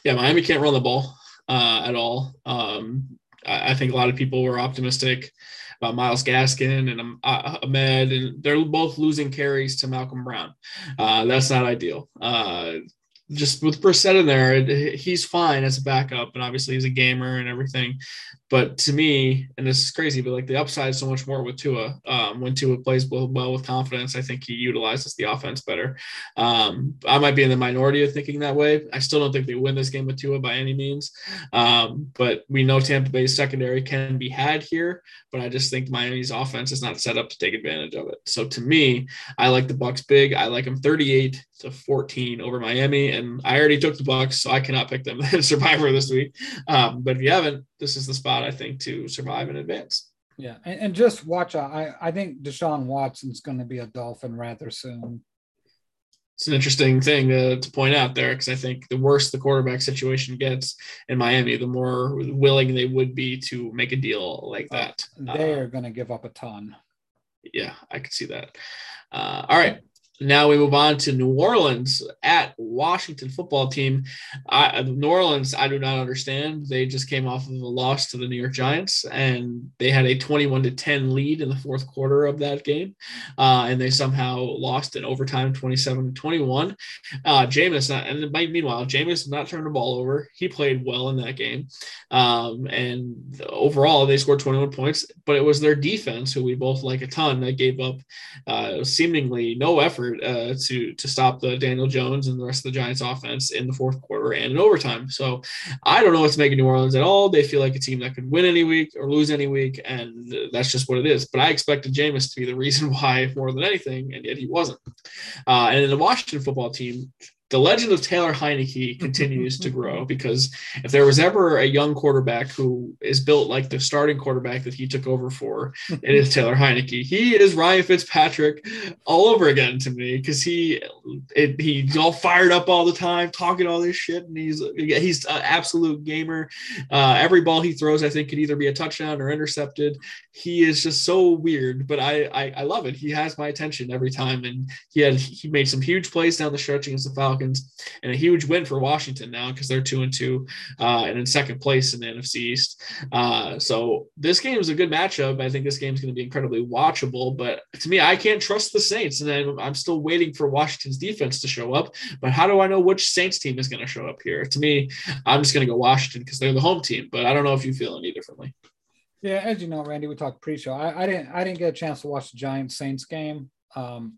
Yeah, Miami can't run the ball uh, at all. Um, I, I, think a lot of people were optimistic about Myles Gaskin and um, uh, Ahmed, and they're both losing carries to Malcolm Brown. Uh, that's not ideal. Just with Brissett in there, he's fine as a backup, and obviously he's a gamer and everything. But to me, and this is crazy, but like the upside is so much more with Tua. Um, when Tua plays well, with confidence, I think he utilizes the offense better. Um, I might be in the minority of thinking that way. I still don't think they win this game with Tua by any means. Um, but we know Tampa Bay's secondary can be had here, but I just think Miami's offense is not set up to take advantage of it. So to me, I like the Bucs big. I like them 38 to 14 over Miami, and I already took the Bucs, so I cannot pick them [LAUGHS] in Survivor this week. Um, but if you haven't, this is the spot I think to survive and advance. Yeah, and, and just watch out. I, I think Deshaun Watson's going to be a Dolphin rather soon. It's an interesting thing to, to point out there because I think the worse the quarterback situation gets in Miami, the more willing they would be to make a deal like that. they uh, are going to give up a ton. Yeah, I could see that. Uh, all right. Now we move on to New Orleans at Washington football team. I, New Orleans, I do not understand. They just came off of a loss to the New York Giants, and they had a 21 to 10 lead in the fourth quarter of that game, uh, and they somehow lost in overtime, 27 to 21. Uh, Jameis, and meanwhile, Jameis did not turn the ball over. He played well in that game, um, and overall they scored 21 points. But it was their defense, who we both like a ton, that gave up uh, seemingly no effort effort uh, to to stop the Daniel Jones and the rest of the Giants offense in the fourth quarter and in overtime. So I don't know what's making New Orleans at all. They feel like a team that could win any week or lose any week, and that's just what it is. But I expected Jameis to be the [LAUGHS] reason why more than anything, and yet he wasn't. Uh, and in the Washington football team, the legend of Taylor Heinicke continues to grow [LAUGHS] because if there was ever a young quarterback who is built like the starting quarterback that he took over for, it is Taylor Heinicke. He is Ryan Fitzpatrick all over again to me because he it, he's all fired up all the time, talking all this shit, and he's he's an absolute gamer. Uh, every ball he throws, I think, could either be a touchdown or intercepted. He is just so weird, but I I, I love it. He has my attention every time, and he had he made some huge plays down the stretch against the Falcons. Falcons, and a huge win for Washington now because they're two and two uh, and in second place in the NFC East. Uh, so this game is a good matchup. I think this game is going to be incredibly watchable. But to me, I can't trust the Saints, and I'm, I'm still waiting for Washington's defense to show up. But how do I know which Saints team is going to show up here? To me, I'm just going to go Washington because they're the home team. But I don't know if you feel any differently. Yeah, as you know, Randy, we talked pre-show. I, I, didn't I didn't get a chance to watch the Giants Saints game. Um,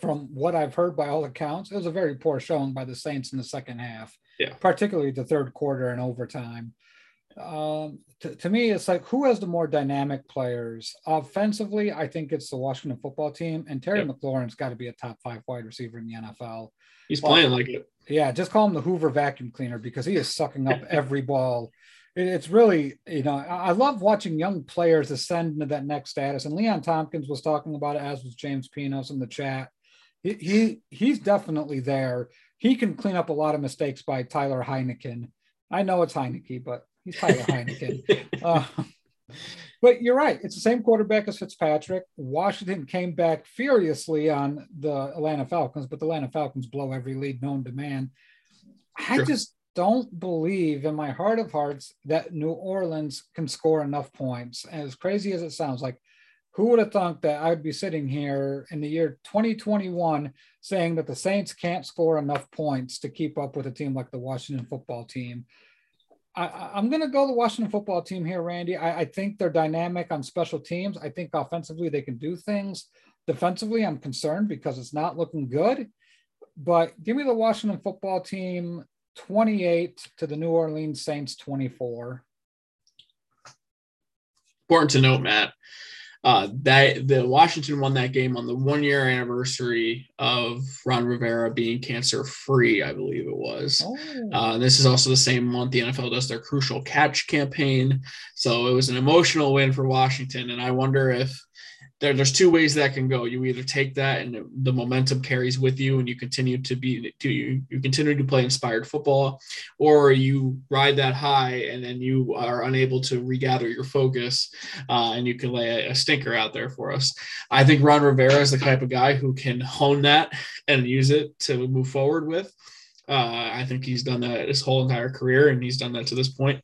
from what I've heard by all accounts, it was a very poor showing by the Saints in the second half, yeah. particularly the third quarter and overtime. Um, to, to, me, it's like who has the more dynamic players? Offensively, I think it's the Washington football team, and Terry McLaurin's got to be a top five wide receiver in the NFL. He's playing like it. Yeah, just call him the Hoover vacuum cleaner because he is sucking up [LAUGHS] every ball. it's really, you know, I love watching young players ascend into that next status. And Leon Tompkins was talking about it, as was James Pinos in the chat. He, he he's definitely there. He can clean up a lot of mistakes by Tyler Heineken. I know it's Heinicke, but he's Tyler Heineken. [LAUGHS] Uh, but you're right. It's the same quarterback as Fitzpatrick. Washington came back furiously on the Atlanta Falcons, but the Atlanta Falcons blow every lead known to man. I sure. just don't believe in my heart of hearts that New Orleans can score enough points. As crazy as it sounds, like who would have thought that I'd be sitting here in the year 2021 saying that the Saints can't score enough points to keep up with a team like the Washington football team? I, am going to go the Washington football team here, Randy. I, I, think they're dynamic on special teams. I think offensively they can do things. Defensively, I'm concerned because it's not looking good. But give me the Washington football team 28 to the New Orleans Saints 24. Important to note, Matt, uh, that the Washington won that game on the one year anniversary of Ron Rivera being cancer free, I believe it was. Oh. Uh, this is also the same month the NFL does their crucial catch campaign. So it was an emotional win for Washington. And I wonder if there, there's two ways that can go. You either take that and the momentum carries with you, and you continue to be to you you continue to play inspired football, or you ride that high and then you are unable to regather your focus, uh, and you can lay a, a stinker out there for us. I think Ron Rivera is the type of guy who can hone that and use it to move forward with. Uh, I think he's done that his whole entire career, and he's done that to this point.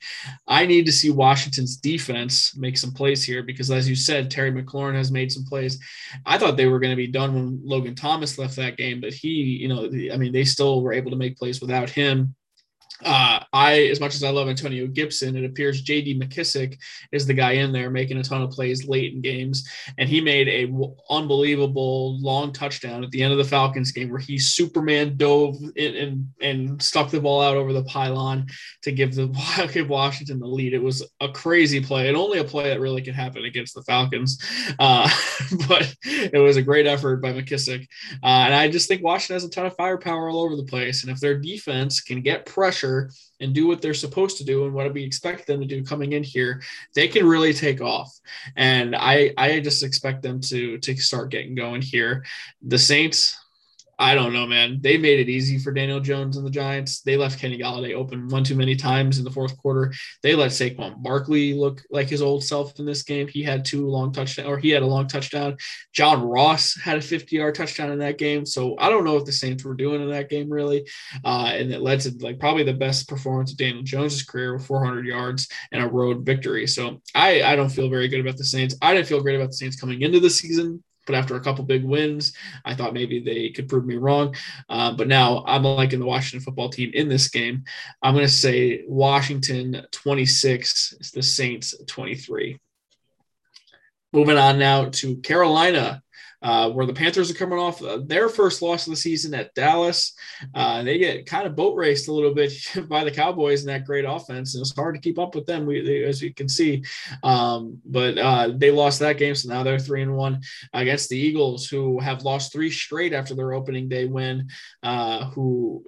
I need to see Washington's defense make some plays here because, as you said, Terry McLaurin has made some plays. I thought they were going to be done when Logan Thomas left that game, but he, you know, I mean, they still were able to make plays without him. Uh, I, as much as I love Antonio Gibson, it appears J.D. McKissick is the guy in there making a ton of plays late in games, and he made a w- unbelievable long touchdown at the end of the Falcons game where he Superman dove in, and and stuck the ball out over the pylon to give the [LAUGHS] give Washington the lead. It was a crazy play, and only a play that really could happen against the Falcons, uh, [LAUGHS] but it was a great effort by McKissick, uh, and I just think Washington has a ton of firepower all over the place, and if their defense can get pressure and do what they're supposed to do and what we expect them to do coming in here, they can really take off. And I I just expect them to to start getting going here. The Saints, I don't know, man. They made it easy for Daniel Jones and the Giants. They left Kenny Golladay open one too many times in the fourth quarter. They let Saquon Barkley look like his old self in this game. He had two long touchdowns, or he had a long touchdown. John Ross had a 50 yard touchdown in that game. So I don't know what the Saints were doing in that game, really. Uh, and it led to like probably the best performance of Daniel Jones's career with 400 yards and a road victory. So I, I don't feel very good about the Saints. I didn't feel great about the Saints coming into the season but after a couple big wins, I thought maybe they could prove me wrong. Uh, but now I'm liking the Washington football team in this game. I'm going to say Washington 26, it's the Saints 23. Moving on now to Carolina uh, where the Panthers are coming off uh, their first loss of the season at Dallas. Uh, they get kind of boat raced a little bit [LAUGHS] by the Cowboys in that great offense, and it's hard to keep up with them, we, they, as you can see. Um, but uh, they lost that game, so now they're three and one against the Eagles, who have lost three straight after their opening day win. Uh, who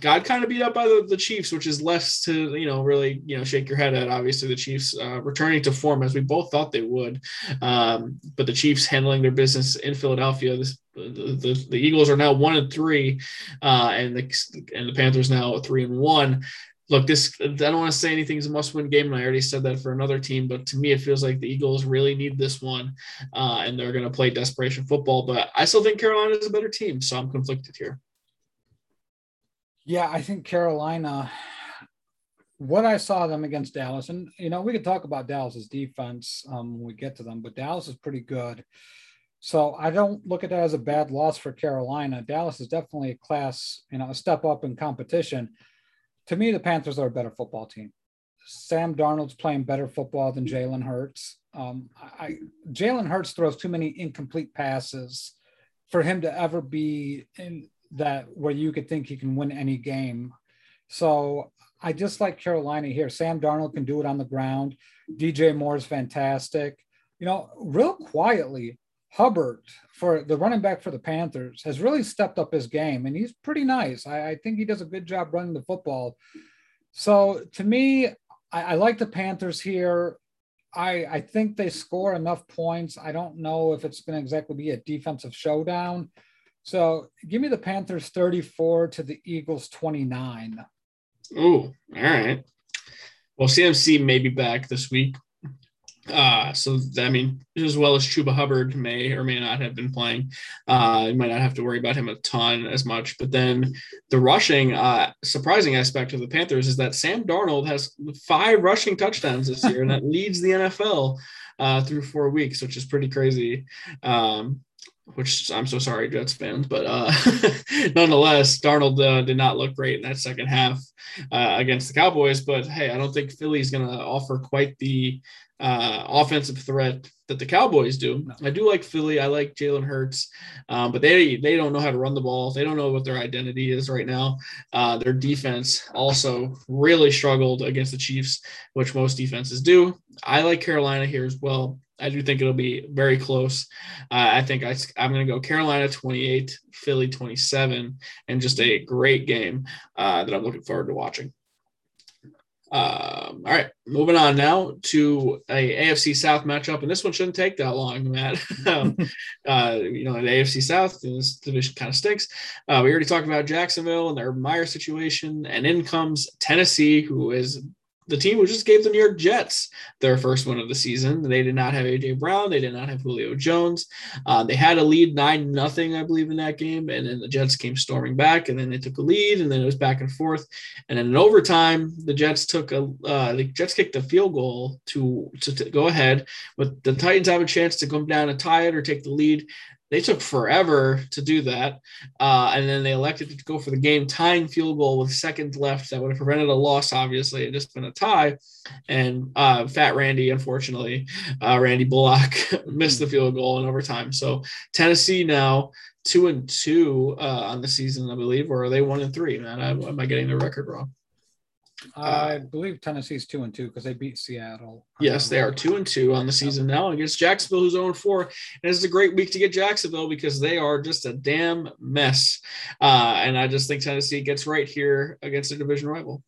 got kind of beat up by the, the Chiefs, which is less to you know really you know shake your head at. Obviously, the Chiefs uh, returning to form as we both thought they would, um, but the Chiefs handling their business in Philadelphia. This, the, the, the Eagles are now one and three, uh, and the and the Panthers now three and one. Look, this I don't want to say anything's a must-win game, and I already said that for another team. But to me, it feels like the Eagles really need this one, uh, and they're going to play desperation football. But I still think Carolina is a better team, so I'm conflicted here. Yeah, I think Carolina, what I saw them against Dallas, and you know, we could talk about Dallas's defense um, when we get to them, but Dallas is pretty good. So I don't look at that as a bad loss for Carolina. Dallas is definitely a class, you know, a step up in competition. To me, the Panthers are a better football team. Sam Darnold's playing better football than Jalen Hurts. Um, I, Jalen Hurts throws too many incomplete passes for him to ever be in that where you could think he can win any game. So I just like Carolina here. Sam Darnold can do it on the ground. DJ Moore is fantastic. You know, real quietly, Hubbard for the running back for the Panthers has really stepped up his game and he's pretty nice. I, I think he does a good job running the football. So to me, I, I like the Panthers here. I, I think they score enough points. I don't know if it's going to exactly be a defensive showdown. So give me the Panthers 34 to the Eagles 29. Oh, all right. Well, CMC may be back this week. Uh, so I mean, as well as Chuba Hubbard may or may not have been playing, uh, you might not have to worry about him a ton as much. But then the rushing, uh, surprising aspect of the Panthers is that Sam Darnold has five rushing touchdowns this year, and that [LAUGHS] leads the NFL uh, through four weeks, which is pretty crazy. Um, which I'm so sorry, Jets fans, but uh, [LAUGHS] nonetheless, Darnold uh, did not look great in that second half uh, against the Cowboys. But hey, I don't think Philly's going to offer quite the uh, offensive threat that the Cowboys do. No. I do like Philly. I like Jalen Hurts, um, but they they don't know how to run the ball. They don't know what their identity is right now. Uh, their defense also really struggled against the Chiefs, which most defenses do. I like Carolina here as well. I do think it'll be very close. Uh, I think I, I'm going to go Carolina 28, Philly 27, and just a great game uh, that I'm looking forward to watching. Um, all right, moving on now to a AFC South matchup, and this one shouldn't take that long, Matt. [LAUGHS] um, [LAUGHS] uh, you know, the AFC South, this division kind of stinks. Uh, we already talked about Jacksonville and their Meyer situation, and in comes Tennessee, who is the team who just gave the New York Jets their first win of the season. They did not have AJ Brown. They did not have Julio Jones. Uh, they had a lead nine nothing, I believe, in that game, and then the Jets came storming back, and then they took a lead, and then it was back and forth, and then in overtime, the Jets took a uh, the Jets kicked a field goal to, to to go ahead, but the Titans have a chance to come down and tie it or take the lead. They took forever to do that. Uh, and then they elected to go for the game tying field goal with seconds left that would have prevented a loss, obviously, and just been a tie. And uh, Fat Randy, unfortunately, uh, Randy Bullock [LAUGHS] missed the field goal in overtime. So Tennessee now two and two uh, on the season, I believe, or are they one and three? Man, I, am I getting the record wrong? I believe Tennessee's two and two because they beat Seattle. Yes, they are two and two on the season now against Jacksonville, who's 0 and 4. And it's a great week to get Jacksonville because they are just a damn mess. Uh, and I just think Tennessee gets right here against a division rival.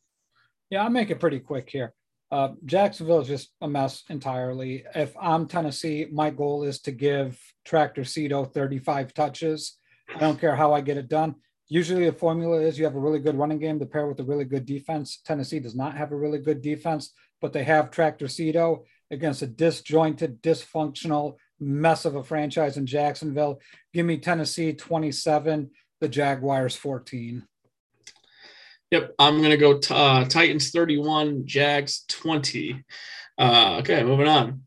Yeah, I'll make it pretty quick here. Uh, Jacksonville is just a mess entirely. If I'm Tennessee, my goal is to give Tractor Cedo 35 touches. I don't care how I get it done. Usually, the formula is you have a really good running game to pair with a really good defense. Tennessee does not have a really good defense, but they have Tractor Cedo against a disjointed, dysfunctional mess of a franchise in Jacksonville. Give me Tennessee 27, the Jaguars 14. Yep, I'm going to go t- uh, Titans 31, Jags 20. Uh, okay, moving on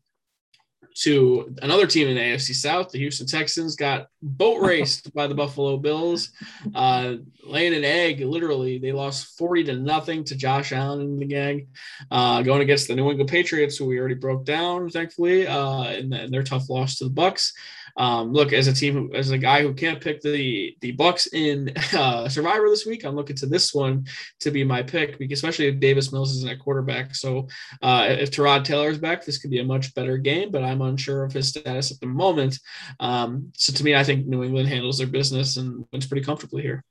to another team in the AFC South. The Houston Texans got boat [LAUGHS] raced by the Buffalo Bills, uh, laying an egg. Literally, they lost forty to nothing to Josh Allen and the gang, uh, going against the New England Patriots, who we already broke down, thankfully, uh, the, in their tough loss to the Bucs. Um, look, as a team, as a guy who can't pick the the Bucs in [LAUGHS] uh, Survivor this week, I'm looking to this one to be my pick, because especially if Davis Mills isn't at quarterback. So uh, if Tyrod Taylor's back, this could be a much better game, but I'm unsure of his status at the moment. Um, so to me, I think New England handles their business and wins pretty comfortably here.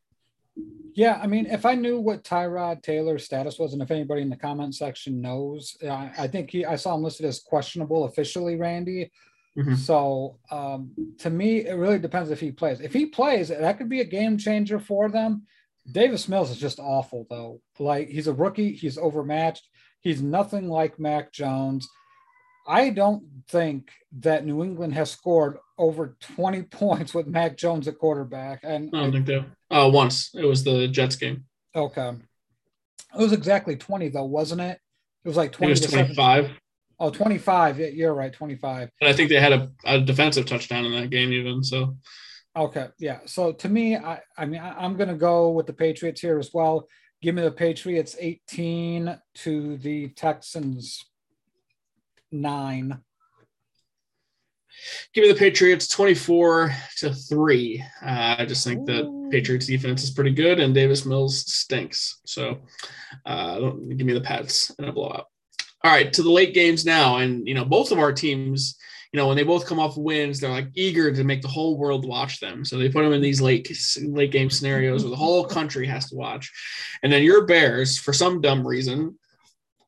Yeah, I mean, if I knew what Tyrod Taylor's status was, and if anybody in the comment section knows, I, I think he I saw him listed as questionable officially, Randy. Mm-hmm. So um, to me, it really depends if he plays. If he plays, that could be a game changer for them. Davis Mills is just awful, though. Like he's a rookie, he's overmatched. He's nothing like Mac Jones. I don't think that New England has scored over 20 [LAUGHS] points with Mac Jones at quarterback. And I don't think so. Uh, once it was the Jets game. Okay. It was exactly 20 though, wasn't it? It was like 20 it was 25. Oh, 25. Yeah, You're right, 25. And I think they had a, a defensive touchdown in that game, even. So, okay. Yeah. So to me, I, I mean, I, I'm going to go with the Patriots here as well. Give me the Patriots 18 to the Texans nine. Give me the Patriots 24 to 3. Uh, I just think that Patriots defense is pretty good and Davis Mills stinks. So uh, give me the Pats in a blowout. All right, to the late games now. And, you know, both of our teams, you know, when they both come off wins, they're like eager to make the whole world watch them. So they put them in these late late game scenarios where the whole country has to watch. And then your Bears, for some dumb reason,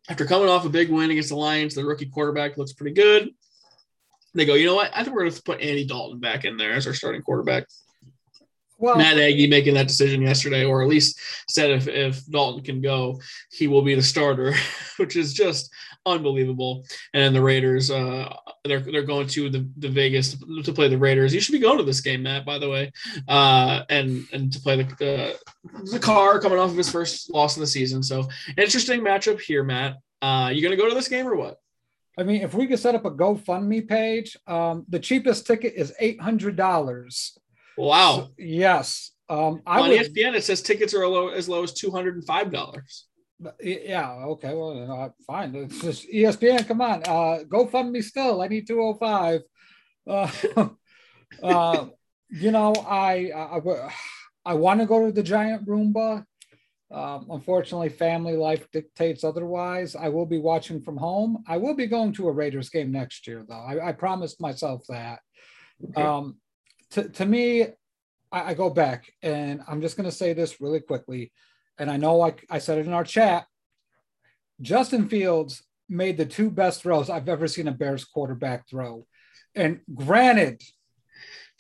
after coming off a big win against the Lions, the rookie quarterback looks pretty good they go, you know what? I think we're going to put Andy Dalton back in there as our starting quarterback. Well, Matt Nagy making that decision yesterday, or at least said if, if Dalton can go, he will be the starter, [LAUGHS] which is just unbelievable. And the Raiders, uh, they're they're going to the, the Vegas to, to, play the Raiders. You should be going to this game, Matt. By the way, uh, and and to play the uh, the Carr coming off of his first loss in the season. So interesting matchup here, Matt. Uh, you going to go to this game or what? I mean, if we could set up a GoFundMe page, um, the cheapest ticket is eight hundred dollars. Wow. So, yes. Um, I on would, ESPN it says tickets are low, as low as two hundred and five dollars. Yeah. Okay. Well, uh, fine. It's just ESPN. Come on. Uh, GoFundMe still. I need two hundred five. Uh, [LAUGHS] uh, you know, I I, I want to go to the Giant Roomba. Um, unfortunately, family life dictates otherwise. I will be watching from home. I will be going to a Raiders game next year, though. I, I promised myself that. Okay. Um, to, to me, I, I, go back and I'm just going to say this really quickly. And I know I, I said it in our chat. Justin Fields made the two best throws I've ever seen a Bears quarterback throw. And granted,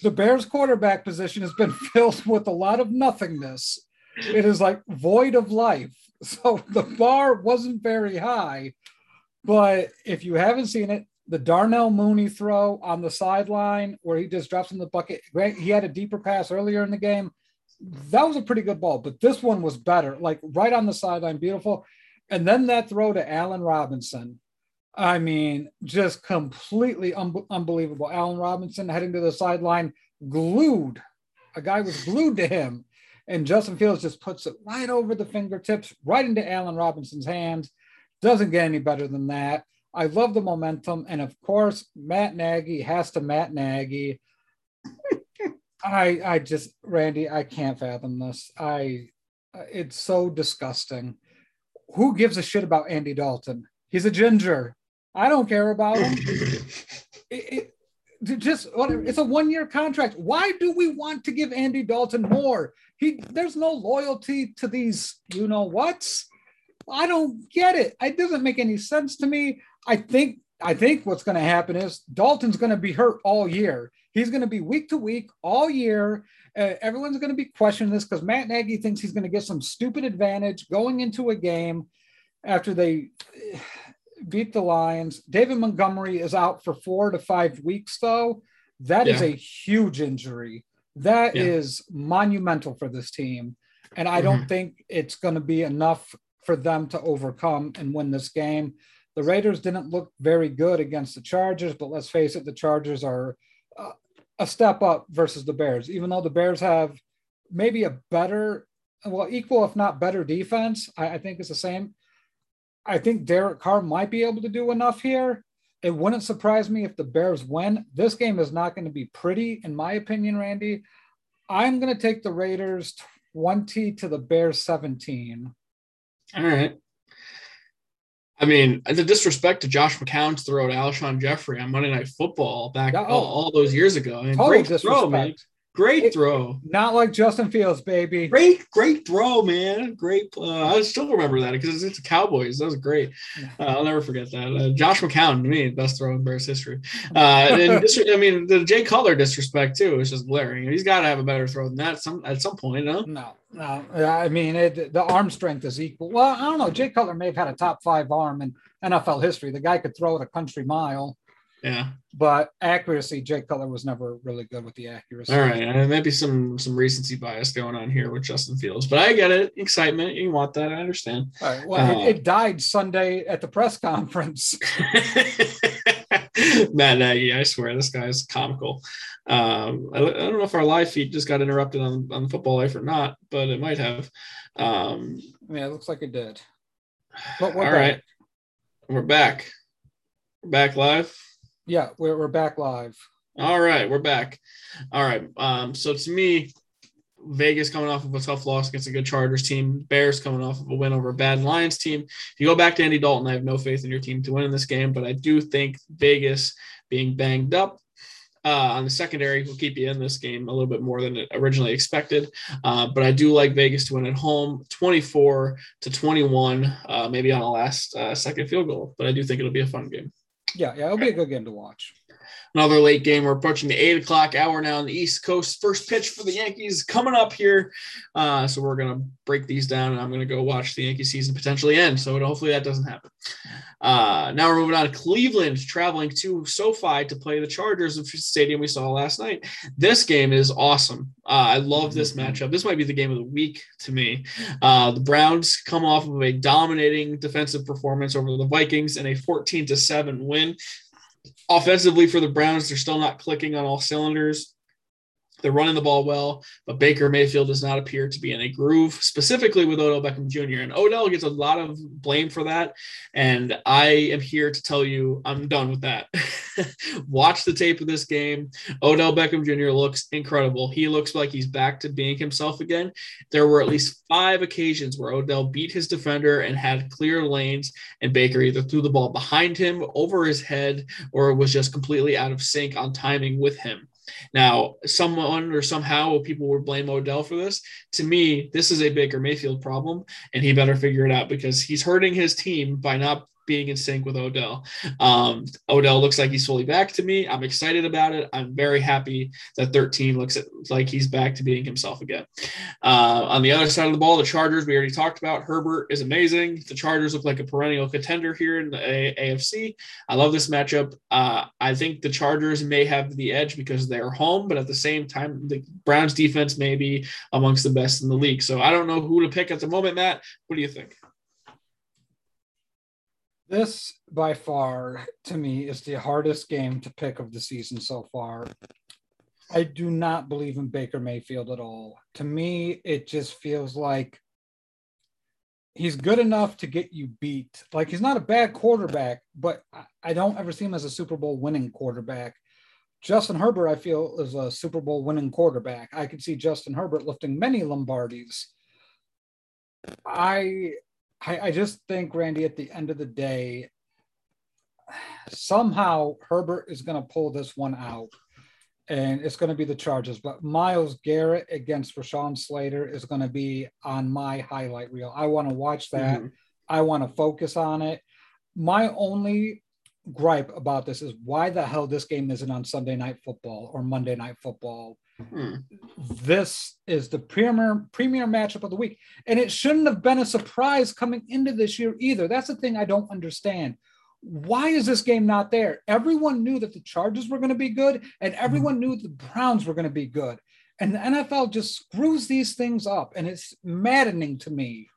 the Bears quarterback position has been [LAUGHS] filled with a lot of nothingness it is like void of life. [LAUGHS] So the bar wasn't very high. But if you haven't seen it, the Darnell Mooney throw on the sideline where he just drops in the bucket, he had a deeper pass earlier in the game. That was a pretty good ball, but this one was better, like right on the sideline, beautiful. And then that throw to Allen Robinson. I mean, just completely un- unbelievable. Allen Robinson heading to the sideline, glued. A guy was glued to him and Justin Fields just puts it right over the fingertips, right into Allen Robinson's hands. Doesn't get any better than that. I love the momentum. And of course, Matt Nagy has to Matt Nagy. I I just Randy, I can't fathom this. I it's so disgusting. Who gives a shit about Andy Dalton? He's a ginger. I don't care about him. [LAUGHS] it, it, just it's a one year contract. Why do we want to give Andy Dalton more? He there's no loyalty to these, you know what's. I don't get it. It doesn't make any sense to me. I think I think what's going to happen is Dalton's going to be hurt all year. He's going to be week to week all year. Uh, everyone's going to be questioning this because Matt Nagy thinks he's going to get some stupid advantage going into a game after they beat the Lions. David Montgomery is out for four to five weeks, though. That yeah. is a huge injury. That yeah. is monumental for this team. And I mm-hmm. don't think it's going to be enough for them to overcome and win this game. The Raiders didn't look very good against the Chargers, but let's face it, the Chargers are uh, a step up versus the Bears, even though the Bears have maybe a better, well, equal, if not better defense. I, I think it's the same. I think Derek Carr might be able to do enough here. It wouldn't surprise me if the Bears win. This game is not going to be pretty, in my opinion, Randy. I'm going to take the Raiders 20 to the Bears 17. All right. I mean, the disrespect to Josh McCown's throw to Alshon Jeffery on Monday Night Football back oh, all, all, those years ago. I mean, great disrespect. throw, man. Great it, throw. Not like Justin Fields, baby. Great, great throw, man. Great. Uh, I still remember that because it's, the Cowboys. That was great. Uh, I'll never forget that. Uh, Josh McCown, to me, best throw in Bears history. Uh, and dis- I mean, the Jay Cutler disrespect too is just glaring. He's got to have a better throw than that some at some point. No, no, no. I mean, it, the arm strength is equal. Well, I don't know. Jay Cutler may have had a top five arm in NFL history. The guy could throw it a country mile. Yeah. But accuracy, Jake Cutler was never really good with the accuracy. All right. And maybe some some recency bias going on here with Justin Fields. But I get it. Excitement. You want that. I understand. All right. Well, uh, it, it, died Sunday at the press conference. [LAUGHS] [LAUGHS] Matt Nagy, I swear, this guy's comical. Um, I, I, don't know if our live feed just got interrupted on, on Football Life or not, but it might have. Um, yeah, it looks like it did. But we're all back. right. We're back. We're back live. Yeah, we're, we're back live. All right, we're back. All right. Um, so to me, Vegas coming off of a tough loss against a good Chargers team. Bears coming off of a win over a bad Lions team. If you go back to Andy Dalton, I have no faith in your team to win in this game, but I do think Vegas being banged up uh, on the secondary will keep you in this game a little bit more than originally expected. Uh, but I do like Vegas to win at home, 24 to 21, uh, maybe on a last uh, second field goal. But I do think it'll be a fun game. Yeah, yeah, it'll be a good game to watch another late game. We're approaching the eight o'clock hour now on the East Coast. First pitch for the Yankees coming up here. Uh, so we're gonna break these down, and I'm gonna go watch the Yankee season potentially end. So hopefully that doesn't happen. Uh, now we're moving on to Cleveland, traveling to SoFi to play the Chargers of stadium we saw last night. This game is awesome. Uh, I love this mm-hmm. matchup. This might be the game of the week to me. Uh, the Browns come off of a dominating defensive performance over the Vikings and a 14 to 7 win offensively for the Browns, they're still not clicking on all cylinders. They're running the ball well, but Baker Mayfield does not appear to be in a groove, specifically with Odell Beckham Jr. And Odell gets a lot of blame for that. And I am here to tell you I'm done with that. [LAUGHS] Watch the tape of this game. Odell Beckham Jr. looks incredible. He looks like he's back to being himself again. There were at least five occasions where Odell beat his defender and had clear lanes, and Baker either threw the ball behind him, over his head, or was just completely out of sync on timing with him. Now, someone or somehow people will blame Odell for this. To me, this is a Baker Mayfield problem, and he better figure it out because he's hurting his team by not being in sync with Odell. Um, Odell looks like he's fully back to me. I'm excited about it. I'm very happy that 13 looks like he's back to being himself again. Uh, on the other side of the ball, the Chargers, we already talked about. Herbert is amazing. The Chargers look like a perennial contender here in the a- AFC. I love this matchup. Uh, I think the Chargers may have the edge because they're home, but at the same time, the Browns defense may be amongst the best in the league. So I don't know who to pick at the moment, Matt. What do you think? This, by far, to me, is the hardest game to pick of the season so far. I do not believe in Baker Mayfield at all. To me, it just feels like he's good enough to get you beat. Like he's not a bad quarterback, but I don't ever see him as a Super Bowl winning quarterback. Justin Herbert, I feel, is a Super Bowl winning quarterback. I could see Justin Herbert lifting many Lombardis. I I, I just think, Randy, at the end of the day, somehow Herbert is going to pull this one out and it's going to be the Chargers. But Myles Garrett against Rashawn Slater is going to be on my highlight reel. I want to watch that. Mm-hmm. I want to focus on it. My only gripe about this is why the hell this game isn't on Sunday night football or Monday night football Hmm. This is the premier premier matchup of the week, and it shouldn't have been a surprise coming into this year either. That's the thing I don't understand. Why is this game not there? Everyone knew that the Chargers were going to be good, and everyone knew the Browns were going to be good. And the NFL just screws these things up, and it's maddening to me.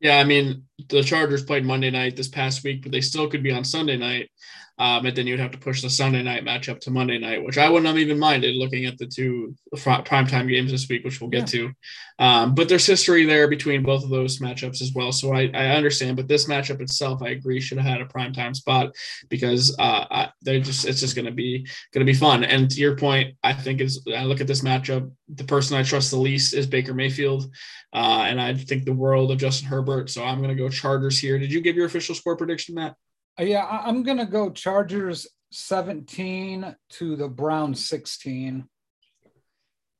Yeah, I mean, the Chargers played Monday night this past week, but they still could be on Sunday night. Um, and then you'd have to push the Sunday night matchup to Monday night, which I wouldn't have even minded looking at the two primetime games this week, which we'll get yeah. to. Um, but there's history there between both of those matchups as well. So I, I understand, but this matchup itself, I agree, should have had a primetime spot because uh, they're just it's just going to be going to be fun. And to your point, I think is I look at this matchup, the person I trust the least is Baker Mayfield, uh, and I think the world of Justin Herbert. So I'm going to go Chargers here. Did you give your official score prediction, Matt? Uh, yeah, I'm going to go Chargers 17 to the Browns 16.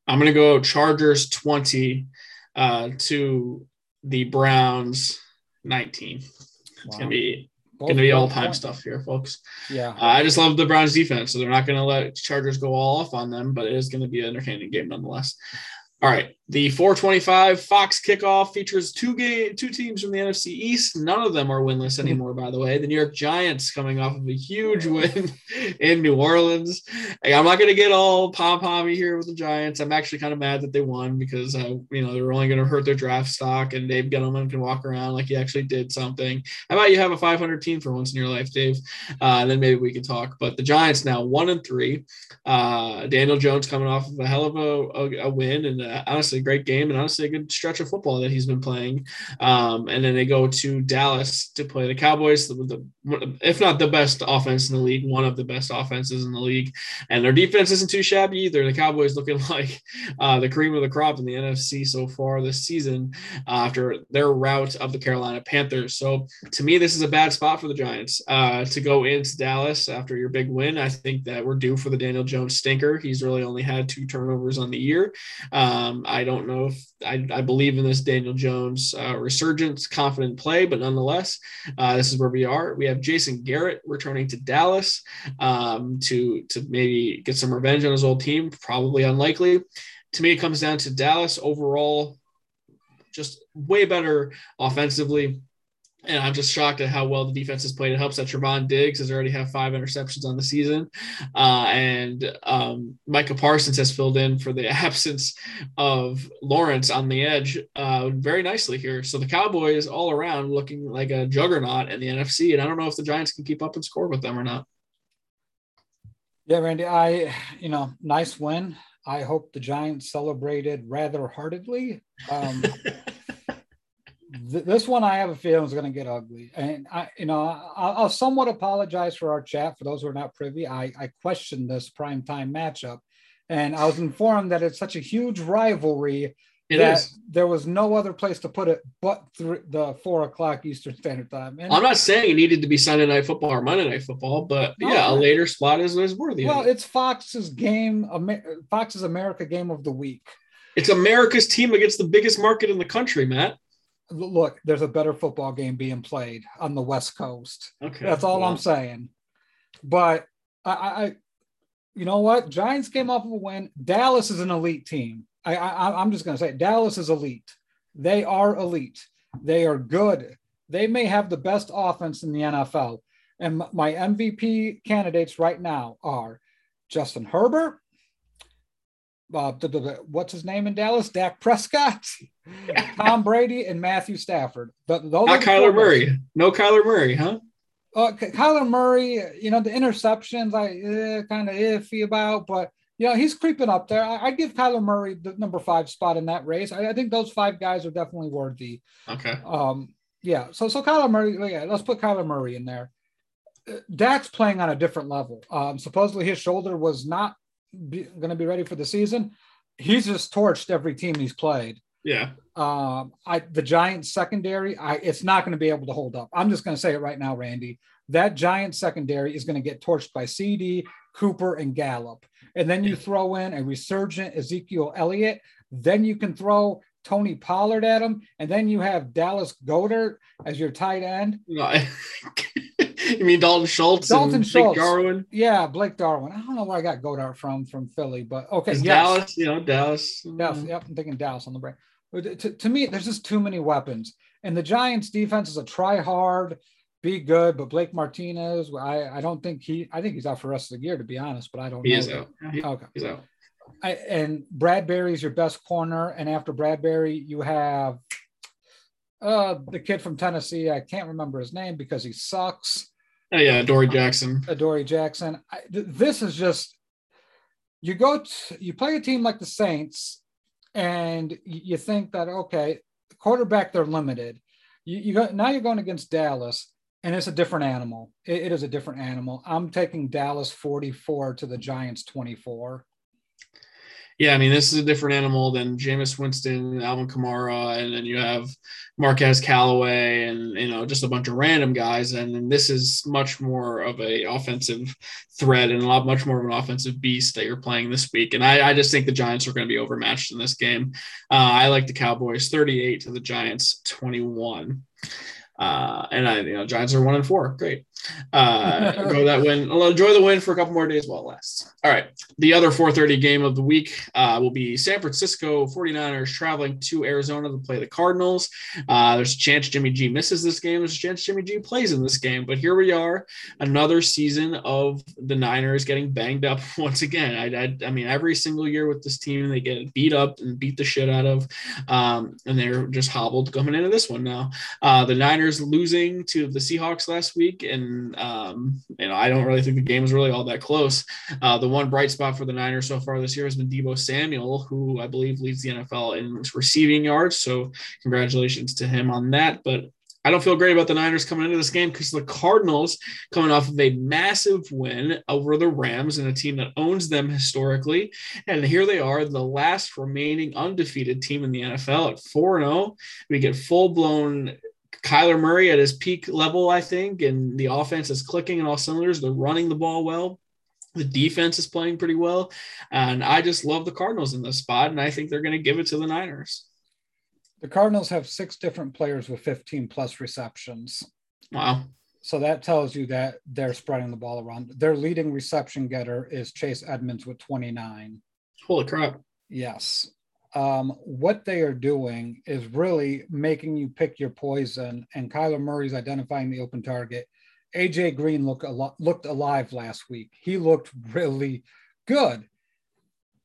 I'm going to go Chargers 20 uh, to the Browns 19. Wow. It's going to be going to be all time stuff here, folks. Yeah. Uh, I just love the Browns defense. So they're not going to let Chargers go all off on them, but it is going to be an entertaining game nonetheless. All right, the 425 Fox kickoff features two game, two teams from the NFC East. None of them are winless anymore, by the way. The New York Giants coming off of a huge win [LAUGHS] in New Orleans. I'm not going to get all pom pommy here with the Giants. I'm actually kind of mad that they won because uh, you know they're only going to hurt their draft stock, and Dave Gettleman can walk around like he actually did something. How about you have a 500 team for once in your life, Dave? Uh, then maybe we can talk. But the Giants now one and three. Uh, Daniel Jones coming off of a hell of a, a, a win, and uh, honestly honestly a great game and honestly a good stretch of football that he's been playing. Um, and then they go to Dallas to play the Cowboys, the, the, if not the best offense in the league, one of the best offenses in the league. And their defense isn't too shabby either. The Cowboys looking [LAUGHS] like uh, the cream of the crop in the NFC so far this season uh, after their rout of the Carolina Panthers. So to me, this is a bad spot for the Giants uh, to go into Dallas after your big win. I think that we're due for the Daniel Jones stinker. He's really only had two turnovers on the year. Um, I don't know if I, I, believe in this Daniel Jones uh, resurgence, confident play, but nonetheless, uh, this is where we are. We have Jason Garrett returning to Dallas um, to to maybe get some revenge on his old team. Probably unlikely. To me, it comes down to Dallas overall, just way better offensively and I'm just shocked at how well the defense has played. It helps that Trevon Diggs has already have five interceptions on the season, uh, and um, Micah Parsons has filled in for the [LAUGHS] absence of Lawrence on the edge uh, very nicely here. So the Cowboys all around looking like a juggernaut in the NFC, and I don't know if the Giants can keep up and score with them or not. Yeah, Randy, I you know nice win. I hope the Giants celebrated rather heartedly. Um, [LAUGHS] th- this one I have a feeling is going to get ugly, and I, you know, I'll, I'll, somewhat apologize for our chat for those who are not privy. I, I questioned this prime time matchup, and I was informed that it's such a huge rivalry it that is. there was no other place to put it but th- the four o'clock Eastern Standard Time. And I'm not saying it needed to be Sunday Night Football or Monday Night Football, but yeah, a later spot is, is worthy. Well, it's Fox's game, Fox's America game of the week. It's America's team against the biggest market in the country, Matt look, there's a better football game being played on the West Coast. Okay, that's all well. I'm saying. But I, I, you know what? Giants came off of a win. Dallas is an elite team. I, I I'm just going to say Dallas is elite. They are elite. They are good. They may have the best offense in the NFL. And my MVP candidates right now are Justin Herbert, uh, what's his name in Dallas? Dak Prescott, [LAUGHS] Tom Brady, and Matthew Stafford. those Not Kyler Murray. No Kyler Murray, huh? Uh, Kyler Murray, you know, the interceptions I eh, kind of iffy about, but you know, he's creeping up there. I, would give Kyler Murray the number five spot in that race. I, I, think those five guys are definitely worthy. Okay. Um, yeah. So, so Kyler Murray, yeah, let's put Kyler Murray in there. Uh, Dak's playing on a different level. Um, supposedly his shoulder was not going to be ready for the season. He's just torched every team he's played. Yeah. Um, I the Giants secondary, I it's not going to be able to hold up. I'm just going to say it right now, Randy. That Giants secondary is going to get torched by CD, Cooper, and Gallup. And then you throw in a resurgent Ezekiel Elliott. Then you can throw Tony Pollard at him, and then you have Dallas Goedert as your tight end. No, [LAUGHS] [LAUGHS] you mean Dalton Schultz? Dalton Schultz. Blake Jarwin? Yeah, Blake Jarwin. I don't know where I got Goedert from from Philly, but okay. Yes. Dallas, you know, Dallas. Mm. yep. I'm thinking Dallas on the brain. To, to me, there's just too many weapons. And the Giants defense is a try hard, be good, but Blake Martinez, I, I don't think he I think he's out for the rest of the year, to be honest, but I don't he know. Is out. He, okay. He's out. I, and Bradberry is your best corner. And after Bradberry, you have uh, the kid from Tennessee. I can't remember his name because he sucks. Oh, yeah, Adoree Jackson. Uh, Dory Jackson. I, th- this is just you go to, you play a team like the Saints, and you think that okay, quarterback they're limited. You, you go now you're going against Dallas, and it's a different animal. it, it is a different animal. I'm taking Dallas 44 to the Giants 24 yeah, I mean, this is a different animal than Jameis Winston, Alvin Kamara, and then you have Marquez Callaway, and you know, just a bunch of random guys. And this is much more of a offensive threat and a lot much more of an offensive beast that you're playing this week. And I, I just think the Giants are going to be overmatched in this game. Uh, I like the Cowboys 38 to the Giants 21. Uh, and I, you know, Giants are one and four. Great. Uh, [LAUGHS] go that win. I'll enjoy the win for a couple more days while it lasts. All right. The other 4:30 game of the week uh, will be San Francisco 49ers traveling to Arizona to play the Cardinals. Uh, there's a chance Jimmy G misses this game. There's a chance Jimmy G plays in this game. But here we are, another season of the Niners getting banged up [LAUGHS] once again. I, I, I mean, every single year with this team, they get beat up and beat the shit out of, um, and they're just hobbled coming into this one now. Uh, the Niners losing to the Seahawks last week and and um, you know I don't really think the game is really all that close. Uh, the one bright spot for the Niners so far this year has been Deebo Samuel, who I believe leads the NFL in receiving yards. So congratulations to him on that. But I don't feel great about the Niners coming into this game because the Cardinals coming off of a massive win over the Rams and a team that owns them historically. And here they are, the last remaining undefeated team in the NFL at 4 0. We get full blown Kyler Murray at his peak level, I think, and the offense is clicking in all cylinders. They're running the ball well. The defense is playing pretty well. And I just love the Cardinals in this spot. And I think they're going to give it to the Niners. The Cardinals have six different players with 15 plus receptions. Wow. So that tells you that they're spreading the ball around. Their leading reception getter is Chase Edmonds with 29. Holy crap. Yes. Um, what they are doing is really making you pick your poison, and Kyler Murray's identifying the open target. AJ Green look a looked alive last week. He looked [LAUGHS] really good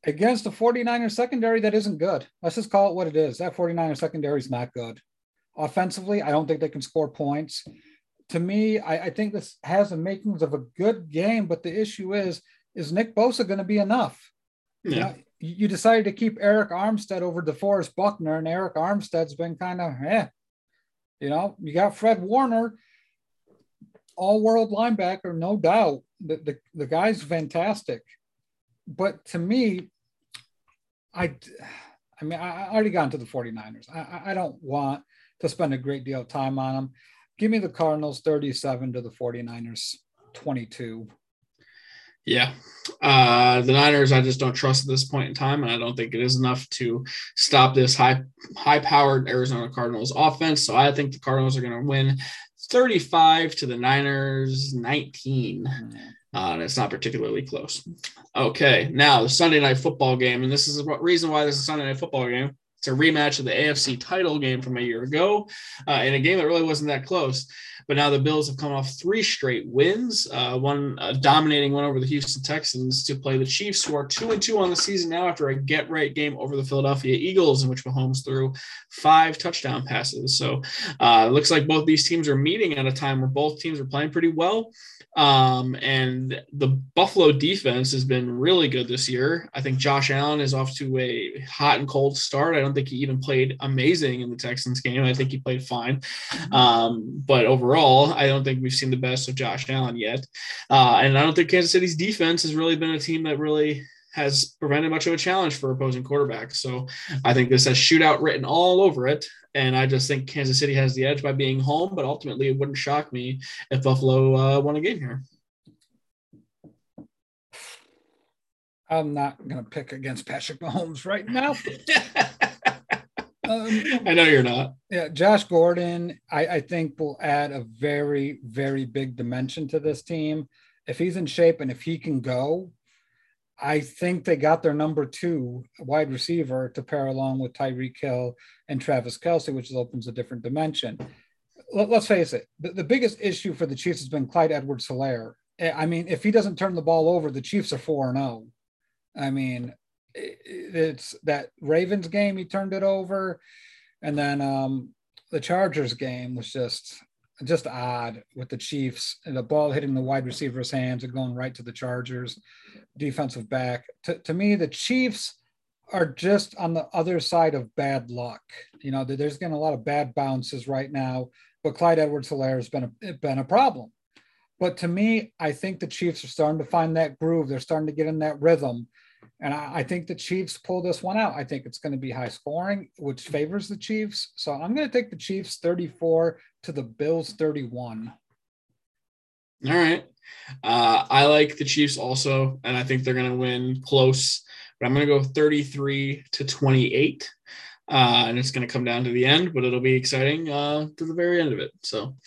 against the 49er secondary that isn't good. Let's just call it what it is. That 49er secondary is not good. Offensively, I don't think they can score points. To me, I, I think this has the makings of a good game, but the issue is, is Nick Bosa going to be enough? Yeah. You, know, you decided to keep Arik Armstead over DeForest Buckner, and Arik Armstead's been kind of, eh. You know, you got Fred Warner, all world linebacker, no doubt. The, the, the guy's fantastic. But to me, I, I mean, I already got into the 49ers. I, I don't want to spend a great deal of time on them. Give me the Cardinals 37 to the 49ers 22. Yeah. Uh, the Niners, I just don't trust at this point in time, and I don't think it is enough to stop this high high powered Arizona Cardinals offense. So I think the Cardinals are going to win 35 to the Niners 19. Mm-hmm. Uh, and it's not particularly close. Okay, now the Sunday night football game, and this is the reason why this is a Sunday night football game. It's a rematch of the AFC title game from a year ago, uh, in a game that really wasn't that close. But now the Bills have come off three straight wins, uh, one uh, dominating one over the Houston Texans to play the Chiefs, who are two and two on the season now after a get right game over the Philadelphia Eagles, in which Mahomes threw five touchdown passes. So uh, it looks like both these teams are meeting at a time where both teams are playing pretty well. Um, and the Buffalo defense has been really good this year. I think Josh Allen is off to a hot and cold start. I don't think he even played amazing in the Texans game. I think he played fine. Mm-hmm. Um, but overall, I don't think we've seen the best of Josh Allen yet. Uh, and I don't think Kansas City's defense has really been a team that really has prevented much of a challenge for opposing quarterbacks. So I think this has shootout written all over it. And I just think Kansas City has the edge by being home, but ultimately it wouldn't shock me if Buffalo uh, won a game here. I'm not going to pick against Patrick Mahomes right now. [LAUGHS] um, I know you're not. Yeah, Josh Gordon, I, I think will add a very, very big dimension to this team. If he's in shape and if he can go, I think they got their number two wide receiver to pair along with Tyreek Hill and Travis Kelce, which opens a different dimension. Let, us face it, the, the, biggest issue for the Chiefs has been Clyde Edwards Helaire. I mean, if he doesn't turn the ball over, the Chiefs are 4 0. I mean, it's that Ravens game, he turned it over. And then um, the Chargers game was just just odd with the Chiefs and the ball hitting the wide receiver's hands and going right to the Chargers defensive back. To, to me, the Chiefs are just on the other side of bad luck. You know, there's getting a lot of bad bounces right now, but Clyde Edwards Helaire has been a, been a problem. But to me, I think the Chiefs are starting to find that groove. They're starting to get in that rhythm. And I, I think the Chiefs pull this one out. I think it's going to be high scoring, which favors the Chiefs. So I'm going to take the Chiefs 34 to the Bills 31. All right. Uh, I like the Chiefs also, and I think they're going to win close, but I'm going to go 33 to 28. Uh, and it's going to come down to the end, but it'll be exciting uh, to the very end of it. So,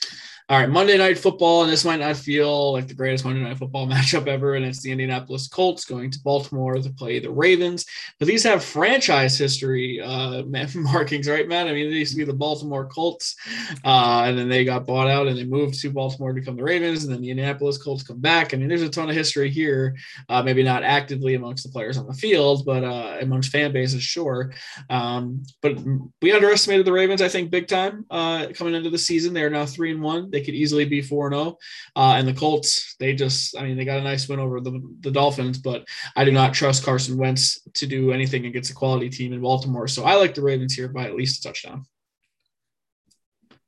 all right, Monday Night Football, and this might not feel like the greatest Monday Night Football [LAUGHS] matchup ever, and it's the Indianapolis Colts going to Baltimore to play the Ravens. But these have franchise history uh, [LAUGHS] markings, right, Matt? I mean, they used to be the Baltimore Colts, uh, and then they got bought out and they moved to Baltimore to become the Ravens, and then the Indianapolis Colts come back. I mean, there's a ton of history here, uh, maybe not actively amongst the players on the field, but uh, amongst fan bases, sure. Um, but we underestimated the Ravens, I think, big time uh, coming into the season. They are now three and one. They they could easily be 4 0. Uh, and the Colts, they just, I mean, they got a nice win over the, the Dolphins, but I do not trust Carson Wentz to do anything against a quality team in Baltimore. So I like the Ravens here by at least a touchdown.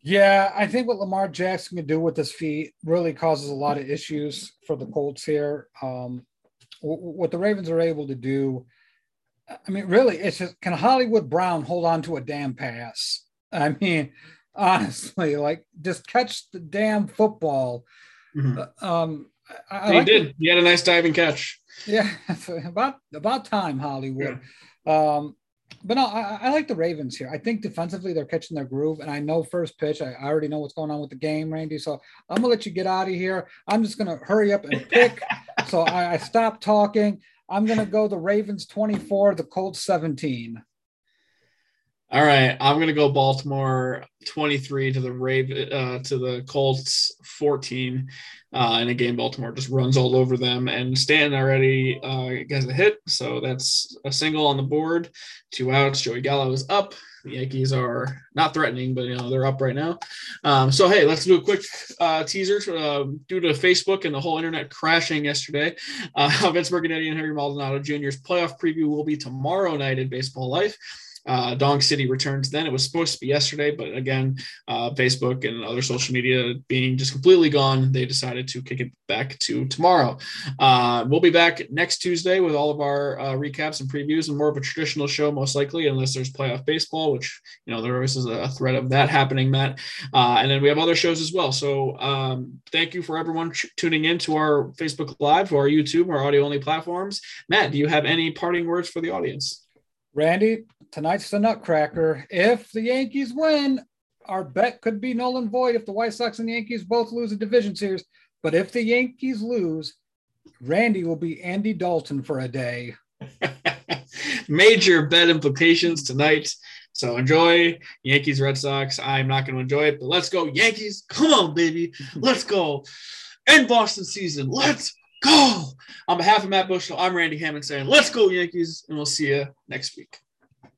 Yeah, I think what Lamar Jackson can do with his feet really causes a lot of issues for the Colts here. Um, what the Ravens are able to do, I mean, really, it's just can Hollywood Brown hold on to a damn pass? I mean, honestly, [LAUGHS] like just catch the damn football. Mm-hmm. Uh, um, I, I he like did. The, he had a nice diving catch. Yeah, [LAUGHS] about about time, Hollywood. Yeah. Um, but no, I, I, like the Ravens here. I think defensively they're catching their groove, and I know first pitch. I, I already know what's going on with the game, Randy. So I'm gonna let you get out of here. I'm just gonna hurry up and pick. [LAUGHS] so I, I stop talking. I'm gonna go the Ravens 24, the Colts 17. All right, I'm gonna go Baltimore 23 to the Raven uh, to the Colts 14 uh, in a game. Baltimore just runs all over them, and Stan already uh, gets a hit, so that's a single on the board. Two outs. Joey Gallo is up. The Yankees are not threatening, but you know they're up right now. Um, so hey, let's do a quick uh, teaser uh, due to Facebook and the whole internet crashing yesterday. Uh, [LAUGHS] Vince Mercadetti and Harry Maldonado Jr.'s playoff preview will be tomorrow night in Baseball Life. Uh, Dong City returns then. It was supposed to be yesterday, but again, uh, Facebook and other social media being just completely gone, they decided to kick it back to tomorrow. Uh, we'll be back next Tuesday with all of our uh, recaps and previews and more of a traditional show, most likely, unless there's playoff baseball, which, you know, there always is a threat of that happening, Matt. Uh, and then we have other shows as well. So um, thank you for everyone tuning in to our Facebook Live, or our YouTube, our audio only platforms. Matt, do you have any parting words for the audience? Randy, tonight's the Nutcracker. If the Yankees win, our bet could be null and void if the White Sox and the Yankees both lose a division series. But if the Yankees lose, Randy will be Andy Dalton for a day. [LAUGHS] Major bet implications tonight. So enjoy Yankees Red Sox. I'm not going to enjoy it, but let's go Yankees. Come on, baby. Let's go. End Boston season. Let's go. On behalf of Matt Bushnell, I'm Randy Hammond saying, let's go Yankees, and we'll see you next week.